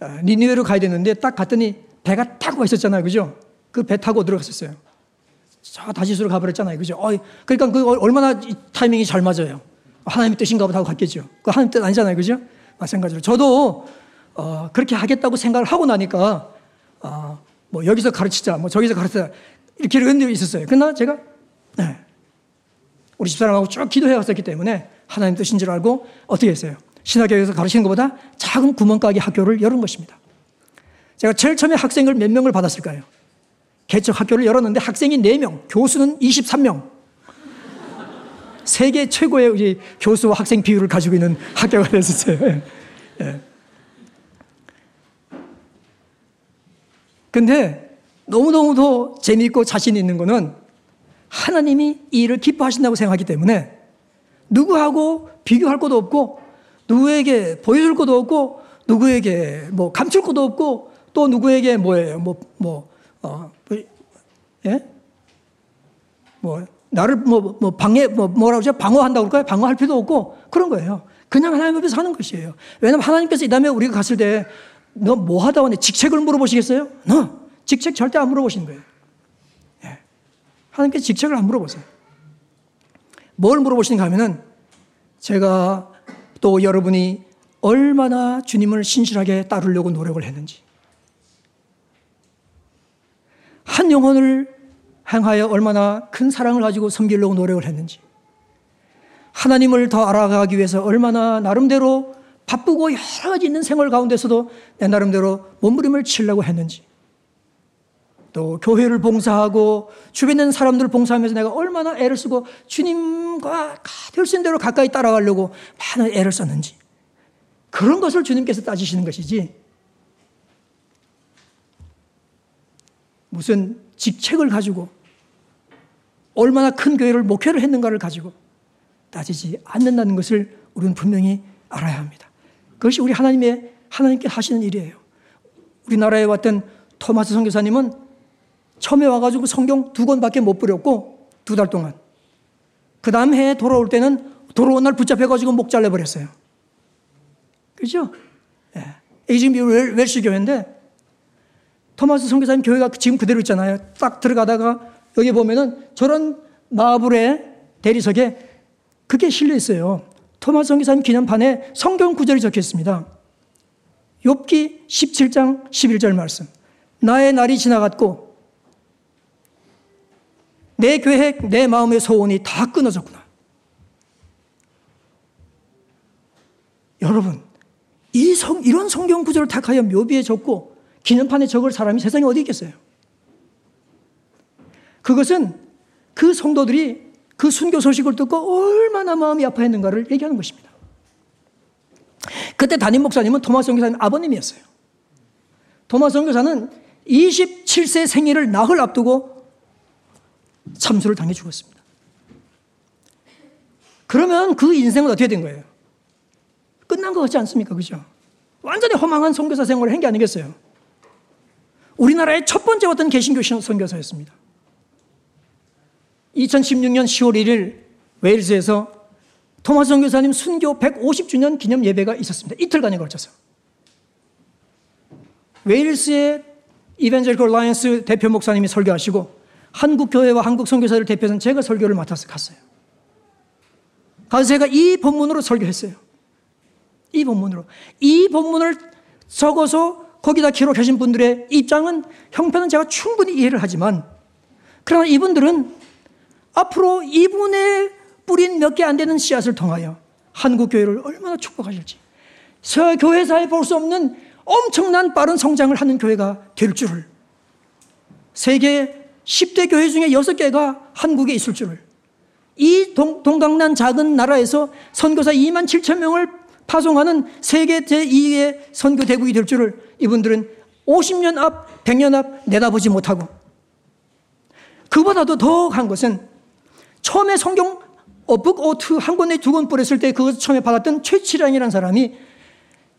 아, 니느웨로 가야 되는데 딱 갔더니 배가 타고 있었잖아요, 그죠? 그 배 타고 들어갔었어요. 저 다시수로 가버렸잖아요. 그죠? 어, 그러니까 그 얼마나 타이밍이 잘 맞아요. 하나님의 뜻인가 보다 하고 갔겠죠. 그 하나님 뜻 아니잖아요. 그죠? 마찬가지로. 저도 어, 그렇게 하겠다고 생각을 하고 나니까 어, 뭐 여기서 가르치자, 뭐 저기서 가르치자 이렇게 이런 일이 있었어요. 그러나 제가 네. 우리 집사람하고 쭉 기도해 왔었기 때문에 하나님 뜻인 줄 알고 어떻게 했어요? 신학교에서 가르치는 것보다 작은 구멍가게 학교를 열은 것입니다. 제가 제일 처음에 학생을 몇 명을 받았을까요? 개척 학교를 열었는데 학생이 4명, 교수는 23명. 세계 최고의 교수와 학생 비율을 가지고 있는 학교가 됐었어요. 예. 예. 근데 너무너무 더재미있고 자신 있는 거는 하나님이 이 일을 기뻐하신다고 생각하기 때문에 누구하고 비교할 것도 없고 누구에게 보여줄 것도 없고 누구에게 뭐 감출 것도 없고 또 누구에게 뭐예요? 뭐, 뭐, 어, 예? 뭐, 나를 뭐, 뭐, 방해, 뭐, 뭐라고 하죠? 방어한다고 그럴까요? 방어할 필요도 없고 그런 거예요. 그냥 하나님 앞에서 하는 것이에요. 왜냐면 하나님께서 이 다음에 우리가 갔을 때 너 뭐 하다 왔니? 직책을 물어보시겠어요? 너 직책 절대 안 물어보시는 거예요. 예. 하나님께서 직책을 안 물어보세요. 뭘 물어보시는가 하면은 제가 또 여러분이 얼마나 주님을 신실하게 따르려고 노력을 했는지 한 영혼을 향하여 얼마나 큰 사랑을 가지고 섬기려고 노력을 했는지, 하나님을 더 알아가기 위해서 얼마나 나름대로 바쁘고 여러 가지 있는 생활 가운데서도 내 나름대로 몸부림을 치려고 했는지, 또 교회를 봉사하고 주변에 있는 사람들을 봉사하면서 내가 얼마나 애를 쓰고 주님과 될 수 있는 대로 가까이 따라가려고 많은 애를 썼는지, 그런 것을 주님께서 따지시는 것이지, 무슨 직책을 가지고 얼마나 큰 교회를 목회를 했는가를 가지고 따지지 않는다는 것을 우리는 분명히 알아야 합니다. 그것이 우리 하나님의 하나님께 하시는 일이에요. 우리나라에 왔던 토마스 선교사님은 처음에 와가지고 성경 두 권밖에 못 뿌렸고 두 달 동안 그 다음 해에 돌아올 때는 돌아온 날 붙잡혀가지고 목 잘라버렸어요. 그죠? 이 지금 웰시 교회인데 토마스 선교사님 교회가 지금 그대로 있잖아요. 딱 들어가다가 여기 보면은 저런 마블의 대리석에 그게 실려 있어요. 토마스 선교사님 기념판에 성경 구절이 적혀 있습니다. 욥기 17장 11절 말씀. 나의 날이 지나갔고 내 계획, 내 마음의 소원이 다 끊어졌구나. 여러분, 이 성, 이런 성경 구절을 택하여 묘비에 적고 기념판에 적을 사람이 세상에 어디 있겠어요? 그것은 그 성도들이 그 순교 소식을 듣고 얼마나 마음이 아파했는가를 얘기하는 것입니다. 그때 담임 목사님은 토마스 선교사님 아버님이었어요. 토마스 선교사는 27세 생일을 나흘 앞두고 참수를 당해 죽었습니다. 그러면 그 인생은 어떻게 된 거예요? 끝난 것 같지 않습니까? 그죠? 완전히 허망한 선교사 생활을 한 게 아니겠어요? 우리나라의 첫 번째 어떤 개신교 선교사였습니다. 2016년 10월 1일 웨일즈에서 토마스 선교사님 순교 150주년 기념 예배가 있었습니다. 이틀간에 걸쳐서. 웨일스의 Evangelical Alliance 대표 목사님이 설교하시고 한국 교회와 한국 선교사를 대표해서 제가 설교를 맡아서 갔어요. 가서 제가 이 본문으로 설교했어요. 이 본문으로. 이 본문을 적어서 거기다 기록하신 분들의 입장은 형편은 제가 충분히 이해를 하지만 그러나 이분들은 앞으로 이분의 뿌린 몇 개 안 되는 씨앗을 통하여 한국 교회를 얼마나 축복하실지. 저 교회사에 볼 수 없는 엄청난 빠른 성장을 하는 교회가 될 줄을. 세계 10대 교회 중에 6개가 한국에 있을 줄을. 이 동, 동강난 작은 나라에서 선교사 2만 7천 명을 파송하는 세계 제2의 선교 대국이 될 줄을 이분들은 50년 앞, 100년 앞 내다보지 못하고 그보다도 더 한 것은 처음에 성경 어북 오트 한 권에 두 권 뿌렸을 때 그것을 처음에 받았던 최치량이라는 사람이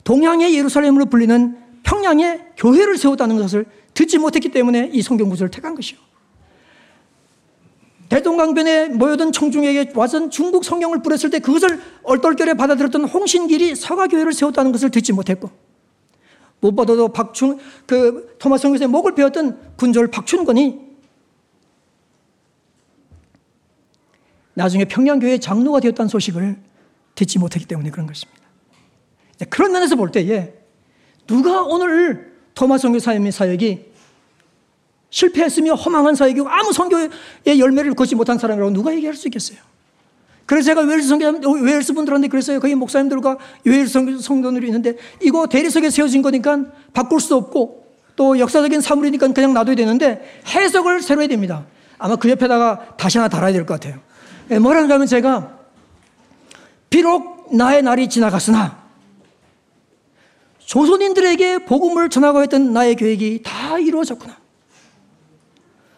동양의 예루살렘으로 불리는 평양에 교회를 세웠다는 것을 듣지 못했기 때문에 이 성경 구절을 택한 것이요. 대동강변에 모여든 청중에게 와선 중국 성경을 뿌렸을 때 그것을 얼떨결에 받아들였던 홍신길이 서가교회를 세웠다는 것을 듣지 못했고 무엇보다도 박춘 그 토마스 성교사의 목을 베었던 군졸 박춘권이 나중에 평양교회 장로가 되었다는 소식을 듣지 못했기 때문에 그런 것입니다. 그런 면에서 볼 때에 누가 오늘 토마스 선교사님의 사역이 실패했으며 허망한 사역이고 아무 선교의 열매를 거지 못한 사람이라고 누가 얘기할 수 있겠어요? 그래서 제가 웨일스 성교, 웨일스 분들한테 그랬어요. 거기 목사님들과 웨일스 성도들이 있는데 이거 대리석에 세워진 거니까 바꿀 수 없고 또 역사적인 사물이니까 그냥 놔둬야 되는데 해석을 새로 해야 됩니다. 아마 그 옆에다가 다시 하나 달아야 될 것 같아요. 예, 뭐라는가 하면 제가 비록 나의 날이 지나갔으나 조선인들에게 복음을 전하고 했던 나의 계획이 다 이루어졌구나.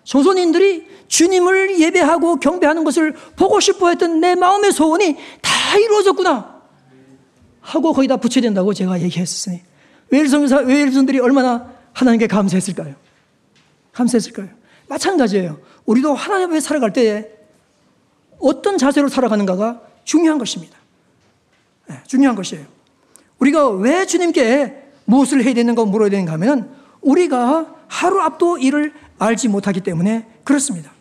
조선인들이 주님을 예배하고 경배하는 것을 보고 싶어 했던 내 마음의 소원이 다 이루어졌구나. 하고 거기다 붙여야 된다고 제가 얘기했었으니. 웨일성들이 얼마나 하나님께 감사했을까요? 감사했을까요? 마찬가지예요. 우리도 하나님 앞에 살아갈 때에 어떤 자세로 살아가는가가 중요한 것입니다. 네, 중요한 것이에요. 우리가 왜 주님께 무엇을 해야 되는가 물어야 되는가 하면 우리가 하루 앞도 일을 알지 못하기 때문에 그렇습니다.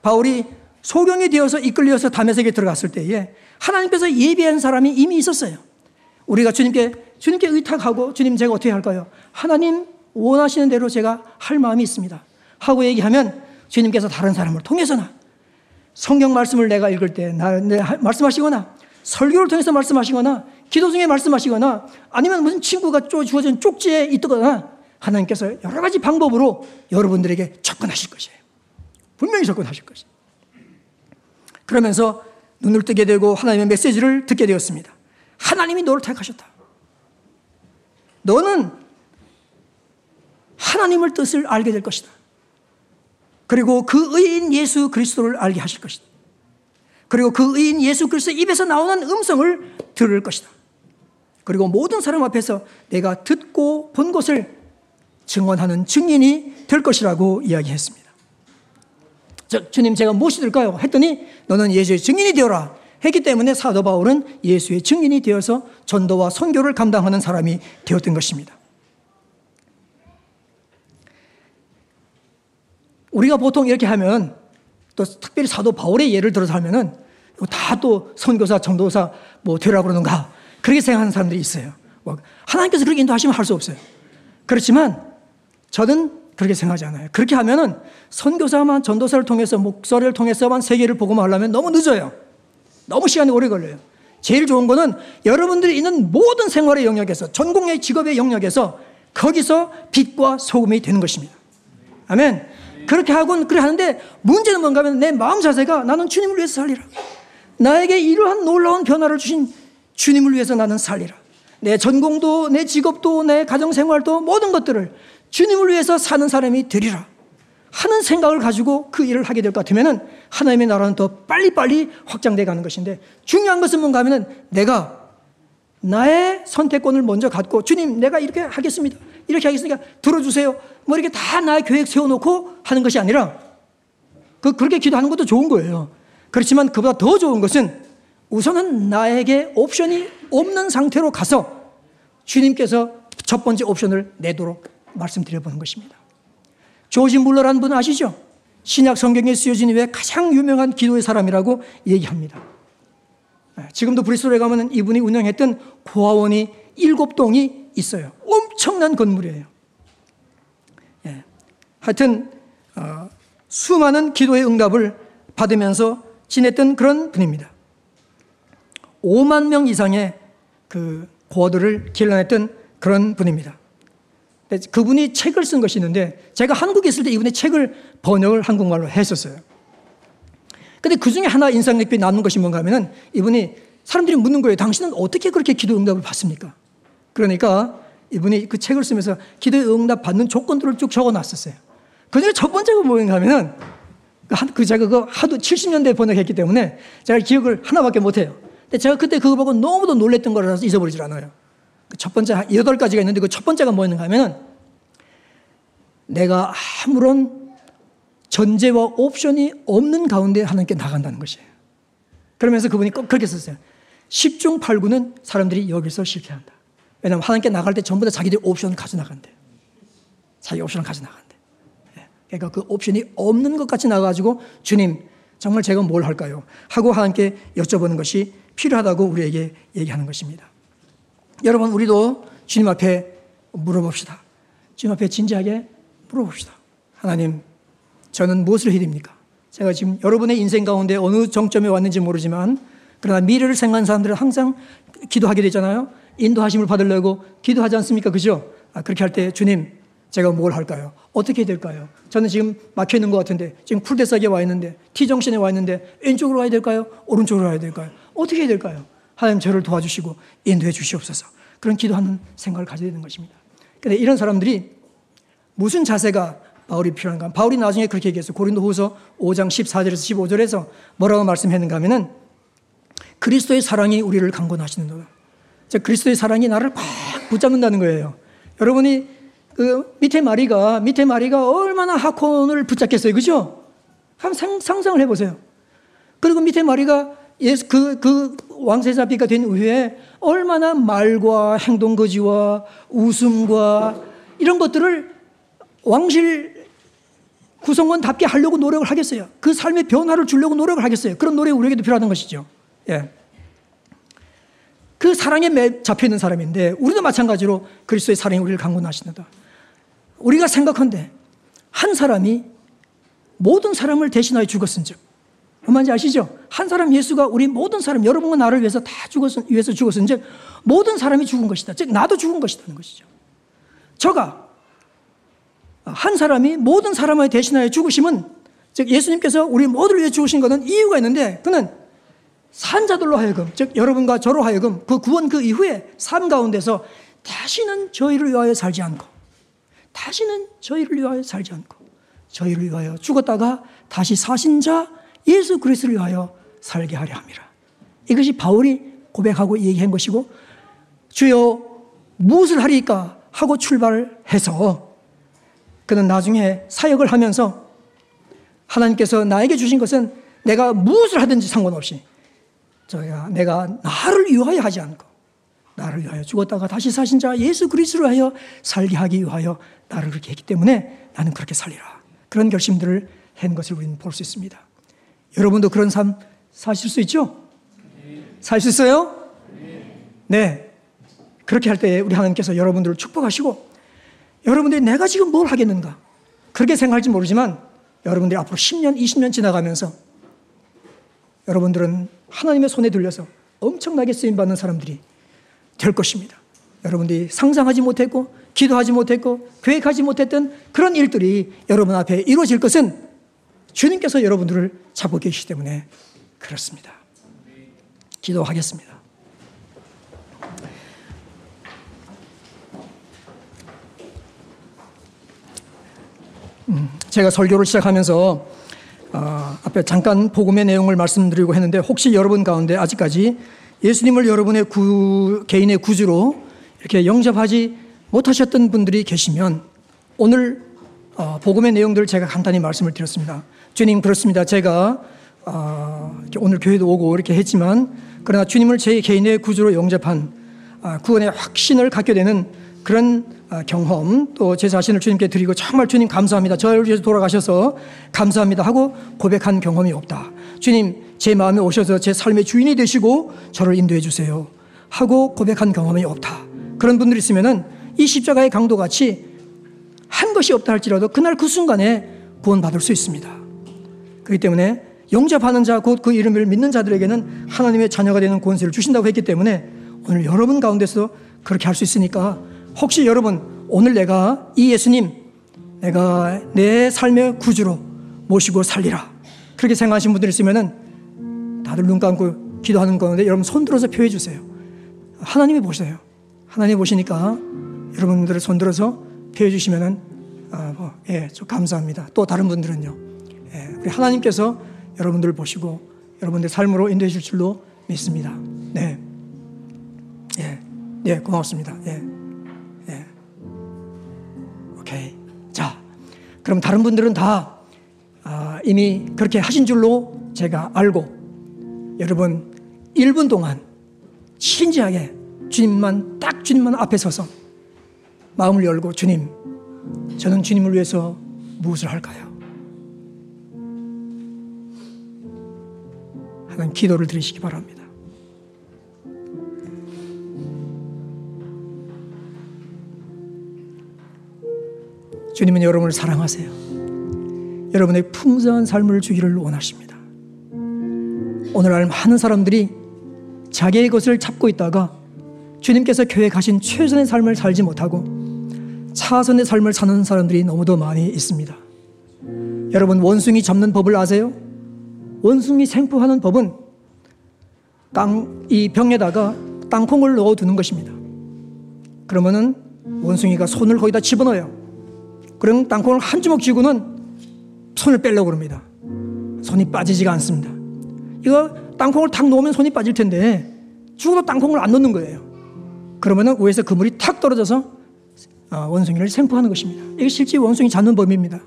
바울이 소경이 되어서 이끌려서 담에색에 들어갔을 때에 하나님께서 예비한 사람이 이미 있었어요. 우리가 주님께 주님께 의탁하고 주님 제가 어떻게 할까요? 하나님 원하시는 대로 제가 할 마음이 있습니다. 하고 얘기하면 주님께서 다른 사람을 통해서나 성경 말씀을 내가 읽을 때 나, 내 말씀하시거나 설교를 통해서 말씀하시거나 기도 중에 말씀하시거나 아니면 무슨 친구가 주어진 쪽지에 있거나 하나님께서 여러 가지 방법으로 여러분들에게 접근하실 것이에요. 분명히 접근하실 것이에요. 그러면서 눈을 뜨게 되고 하나님의 메시지를 듣게 되었습니다. 하나님이 너를 택하셨다. 너는 하나님을 뜻을 알게 될 것이다. 그리고 그 의인 예수 그리스도를 알게 하실 것이다. 그리고 그 의인 예수 그리스도 입에서 나오는 음성을 들을 것이다. 그리고 모든 사람 앞에서 내가 듣고 본 것을 증언하는 증인이 될 것이라고 이야기했습니다. 즉, 주님 제가 무엇이 될까요? 했더니 너는 예수의 증인이 되어라. 했기 때문에 사도 바울은 예수의 증인이 되어서 전도와 선교를 감당하는 사람이 되었던 것입니다. 우리가 보통 이렇게 하면 또 특별히 사도 바울의 예를 들어서 하면은 다 또 선교사, 전도사 뭐 되라 그러는가 그렇게 생각하는 사람들이 있어요. 뭐 하나님께서 그렇게 인도하시면 할 수 없어요. 그렇지만 저는 그렇게 생각하지 않아요. 그렇게 하면은 선교사만 전도사를 통해서 목소리를 통해서만 세계를 보고만 하려면 너무 늦어요. 너무 시간이 오래 걸려요. 제일 좋은 거는 여러분들이 있는 모든 생활의 영역에서 전공의 직업의 영역에서 거기서 빛과 소금이 되는 것입니다. 아멘. 그렇게 하곤 그래 하는데 문제는 뭔가 하면 내 마음 자세가 나는 주님을 위해서 살리라. 나에게 이러한 놀라운 변화를 주신 주님을 위해서 나는 살리라. 내 전공도 내 직업도 내 가정 생활도 모든 것들을 주님을 위해서 사는 사람이 되리라. 하는 생각을 가지고 그 일을 하게 될 것 같으면 하나님의 나라는 더 빨리빨리 확장돼 가는 것인데 중요한 것은 뭔가 하면 내가 나의 선택권을 먼저 갖고 주님 내가 이렇게 하겠습니다. 이렇게 하겠으니까 들어주세요. 뭐 이렇게 다 나의 계획 세워놓고 하는 것이 아니라 그 그렇게 기도하는 것도 좋은 거예요. 그렇지만 그보다 더 좋은 것은 우선은 나에게 옵션이 없는 상태로 가서 주님께서 첫 번째 옵션을 내도록 말씀드려보는 것입니다. 조지 물러라는 분 아시죠? 신약 성경에 쓰여진 이후에 가장 유명한 기도의 사람이라고 얘기합니다. 네, 지금도 브리스톨에 가면 이분이 운영했던 고아원이 일곱 동이 있어요. 엄청난 건물이에요. 예. 하여튼 어, 수많은 기도의 응답을 받으면서 지냈던 그런 분입니다. 5만 명 이상의 그 고아들을 길러냈던 그런 분입니다. 그분이 책을 쓴 것이 있는데 제가 한국에 있을 때 이분의 책을 번역을 한국말로 했었어요. 근데 그 중에 하나 인상 깊게 남는 것이 뭔가 하면은 이분이 사람들이 묻는 거예요. 당신은 어떻게 그렇게 기도 응답을 받습니까? 그러니까 이분이 그 책을 쓰면서 기도 응답 받는 조건들을 쭉 적어 놨었어요. 그 중에 첫 번째가 뭐인가 하면은 그 제가 그 하도 70년대 번역했기 때문에 제가 기억을 하나밖에 못 해요. 근데 제가 그때 그거 보고 너무도 놀랬던 거라서 잊어버리질 않아요. 그첫 번째 여덟 가지가 있는데 그 첫 번째가 뭐였는가 하면은 내가 아무런 전제와 옵션이 없는 가운데 하나님께 나간다는 것이에요. 그러면서 그분이 꼭 그렇게 썼어요. 10중 8구는 사람들이 여기서 실패한다. 왜냐하면 하나님께 나갈 때 전부 다 자기들 옵션을 가져나간대. 자기 옵션을 가져나간대. 예. 그러니까 그 옵션이 없는 것 같이 나가지고 주님, 정말 제가 뭘 할까요? 하고 하나님께 여쭤보는 것이 필요하다고 우리에게 얘기하는 것입니다. 여러분, 우리도 주님 앞에 물어봅시다. 주님 앞에 진지하게 물어봅시다. 하나님, 저는 무엇을 해야 됩니까? 제가 지금 여러분의 인생 가운데 어느 정점에 왔는지 모르지만, 그러나 미래를 생각하는 사람들은 항상 기도하게 되잖아요. 인도하심을 받으려고 기도하지 않습니까? 그죠? 아, 그렇게 할 때 주님, 제가 뭘 할까요? 어떻게 될까요? 저는 지금 막혀 있는 것 같은데, 지금 쿨대사기에 와 있는데, T정신에 와 있는데, 왼쪽으로 와야 될까요? 오른쪽으로 와야 될까요? 어떻게 해야 될까요? 하나님 저를 도와주시고 인도해 주시옵소서. 그런 기도하는 생각을 가져야 되는 것입니다. 근데 이런 사람들이 무슨 자세가 바울이 필요한가? 바울이 나중에 그렇게 얘기했어요. 고린도 후서 5장 14절에서 15절에서 뭐라고 말씀했는가 하면은 그리스도의 사랑이 우리를 강권하시는도다. 그리스도의 사랑이 나를 꽉 붙잡는다는 거예요. 여러분이 그 밑에 마리가 밑에 마리가 얼마나 하콘을 붙잡겠어요, 그죠? 한번 상상을 해보세요. 그리고 밑에 마리가 예수 그, 그 왕세자비가 된 이후에 얼마나 말과 행동 거지와 웃음과 이런 것들을 왕실 구성원답게 하려고 노력을 하겠어요. 그 삶의 변화를 주려고 노력을 하겠어요. 그런 노력이 우리에게도 필요하다는 것이죠. 예. 그 사랑에 잡혀 있는 사람인데 우리도 마찬가지로 그리스도의 사랑이 우리를 강권하시는다. 우리가 생각한데 한 사람이 모든 사람을 대신하여 죽었은즉 뭔지 아시죠? 한 사람 예수가 우리 모든 사람 여러분과 나를 위해서 다 죽었은 위해서 죽었은 즉 모든 사람이 죽은 것이다. 즉 나도 죽은 것이라는 것이죠. 저가 한 사람이 모든 사람을 대신하여 죽으심은 즉 예수님께서 우리 모두를 위해 죽으신 것은 이유가 있는데 그는 산자들로 하여금, 즉 여러분과 저로 하여금 그 구원 그 이후에 삶 가운데서 다시는 저희를 위하여 살지 않고, 다시는 저희를 위하여 살지 않고, 저희를 위하여 죽었다가 다시 사신 자 예수 그리스도를 위하여 살게 하려 함이라. 이것이 바울이 고백하고 얘기한 것이고, 주여 무엇을 하리까 하고 출발을 해서 그는 나중에 사역을 하면서 하나님께서 나에게 주신 것은 내가 무엇을 하든지 상관없이 저희가 내가 나를 위하여 하지 않고 나를 위하여 죽었다가 다시 사신 자 예수 그리스도를 하여 살게 하기 위하여 나를 그렇게 했기 때문에 나는 그렇게 살리라. 그런 결심들을 한 것을 우리는 볼 수 있습니다. 여러분도 그런 삶 사실 수 있죠? 살 수 있어요? 네. 그렇게 할 때 우리 하나님께서 여러분들을 축복하시고 여러분들이 내가 지금 뭘 하겠는가? 그렇게 생각할지 모르지만 여러분들이 앞으로 10년, 20년 지나가면서 여러분들은 하나님의 손에 들려서 엄청나게 쓰임받는 사람들이 될 것입니다. 여러분들이 상상하지 못했고, 기도하지 못했고, 계획하지 못했던 그런 일들이 여러분 앞에 이루어질 것은 주님께서 여러분들을 잡고 계시기 때문에 그렇습니다. 기도하겠습니다. 음, 제가 설교를 시작하면서 어, 앞에 잠깐 복음의 내용을 말씀드리고 했는데 혹시 여러분 가운데 아직까지 예수님을 여러분의 구, 개인의 구주로 이렇게 영접하지 못하셨던 분들이 계시면 오늘 어, 복음의 내용들을 제가 간단히 말씀을 드렸습니다. 주님 그렇습니다. 제가 어, 오늘 교회도 오고 이렇게 했지만 그러나 주님을 제 개인의 구주로 영접한 아, 구원의 확신을 갖게 되는 그런 아, 경험 또 제 자신을 주님께 드리고 정말 주님 감사합니다. 저를 위해서 돌아가셔서 감사합니다 하고 고백한 경험이 없다. 주님 제 마음에 오셔서 제 삶의 주인이 되시고 저를 인도해 주세요 하고 고백한 경험이 없다. 그런 분들이 있으면은 이 십자가의 강도 같이 한 것이 없다 할지라도 그날 그 순간에 구원받을 수 있습니다. 그렇기 때문에 영접하는 자, 곧 그 이름을 믿는 자들에게는 하나님의 자녀가 되는 권세를 주신다고 했기 때문에 오늘 여러분 가운데서 그렇게 할 수 있으니까 혹시 여러분 오늘 내가 이 예수님 내가 내 삶의 구주로 모시고 살리라 그렇게 생각하신 분들 있으면은 다들 눈 감고 기도하는 가운데 여러분 손 들어서 표해 주세요. 하나님이 보세요. 하나님 보시니까 여러분들을 손 들어서 표해 주시면은 아, 뭐, 예, 저 감사합니다. 또 다른 분들은요. 예, 우리 하나님께서 여러분들을 보시고 여러분들 삶으로 인도해 줄 줄로 믿습니다. 네. 예. 예, 고맙습니다. 예. 예. 오케이. 자, 그럼 다른 분들은 다 아, 이미 그렇게 하신 줄로 제가 알고 여러분 1분 동안 진지하게 주님만 딱 주님만 앞에 서서 마음을 열고 주님 저는 주님을 위해서 무엇을 할까요? 하는 기도를 드리시기 바랍니다. 주님은 여러분을 사랑하세요. 여러분의 풍성한 삶을 주기를 원하십니다. 오늘날 많은 사람들이 자기의 것을 잡고 있다가 주님께서 계획하신 최선의 삶을 살지 못하고 차선의 삶을 사는 사람들이 너무도 많이 있습니다. 여러분 원숭이 잡는 법을 아세요? 원숭이 생포하는 법은 땅, 이 병에다가 땅콩을 넣어 두는 것입니다. 그러면은 원숭이가 손을 거기다 집어넣어요. 그럼 땅콩을 한 주먹 쥐고는 손을 빼려고 그럽니다. 손이 빠지지가 않습니다. 이거 땅콩을 탁 놓으면 손이 빠질 텐데 죽어도 땅콩을 안 넣는 거예요. 그러면은 위에서 그물이 탁 떨어져서 어, 원숭이를 생포하는 것입니다. 이게 실제 원숭이 잡는 법입니다.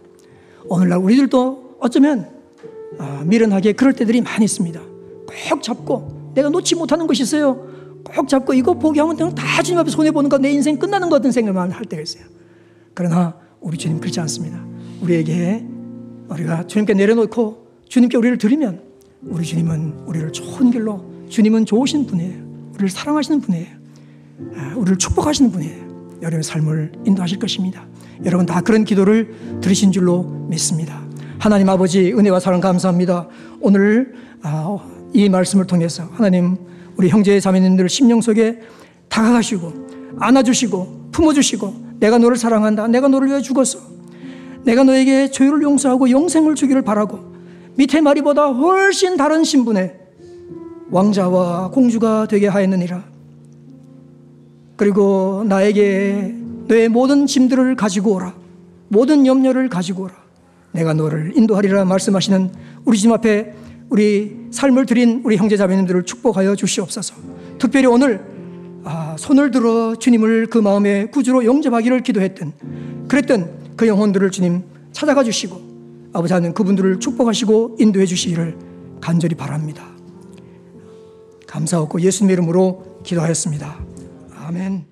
오늘날 우리들도 어쩌면 아, 미련하게 그럴 때들이 많이 있습니다. 꼭 잡고 내가 놓지 못하는 것이 있어요. 꼭 잡고 이거 포기하면 다 주님 앞에 손해 보는 거 내 인생 끝나는 것 같은 생각만 할 때가 있어요. 그러나 우리 주님 그렇지 않습니다. 우리에게 우리가 주님께 내려놓고 주님께 우리를 드리면 우리 주님은 우리를 좋은 길로 주님은 좋으신 분이에요. 우리를 사랑하시는 분이에요. 아, 우리를 축복하시는 분이에요. 여러분의 삶을 인도하실 것입니다. 여러분 다 그런 기도를 들으신 줄로 믿습니다. 하나님 아버지 은혜와 사랑 감사합니다. 오늘 아, 이 말씀을 통해서 하나님 우리 형제 자매님들 심령 속에 다가가시고 안아주시고 품어주시고 내가 너를 사랑한다. 내가 너를 위해 죽었어. 내가 너에게 죄를 용서하고 영생을 주기를 바라고 밑에 마리보다 훨씬 다른 신분의 왕자와 공주가 되게 하였느니라. 그리고 나에게 너의 모든 짐들을 가지고 오라. 모든 염려를 가지고 오라. 내가 너를 인도하리라 말씀하시는 우리 집 앞에 우리 삶을 드린 우리 형제 자매님들을 축복하여 주시옵소서. 특별히 오늘 아, 손을 들어 주님을 그 마음의 구주로 영접하기를 기도했던 그랬던 그 영혼들을 주님 찾아가 주시고 아버지 하는 그분들을 축복하시고 인도해 주시기를 간절히 바랍니다. 감사하고 예수님 이름으로 기도하였습니다. 아멘.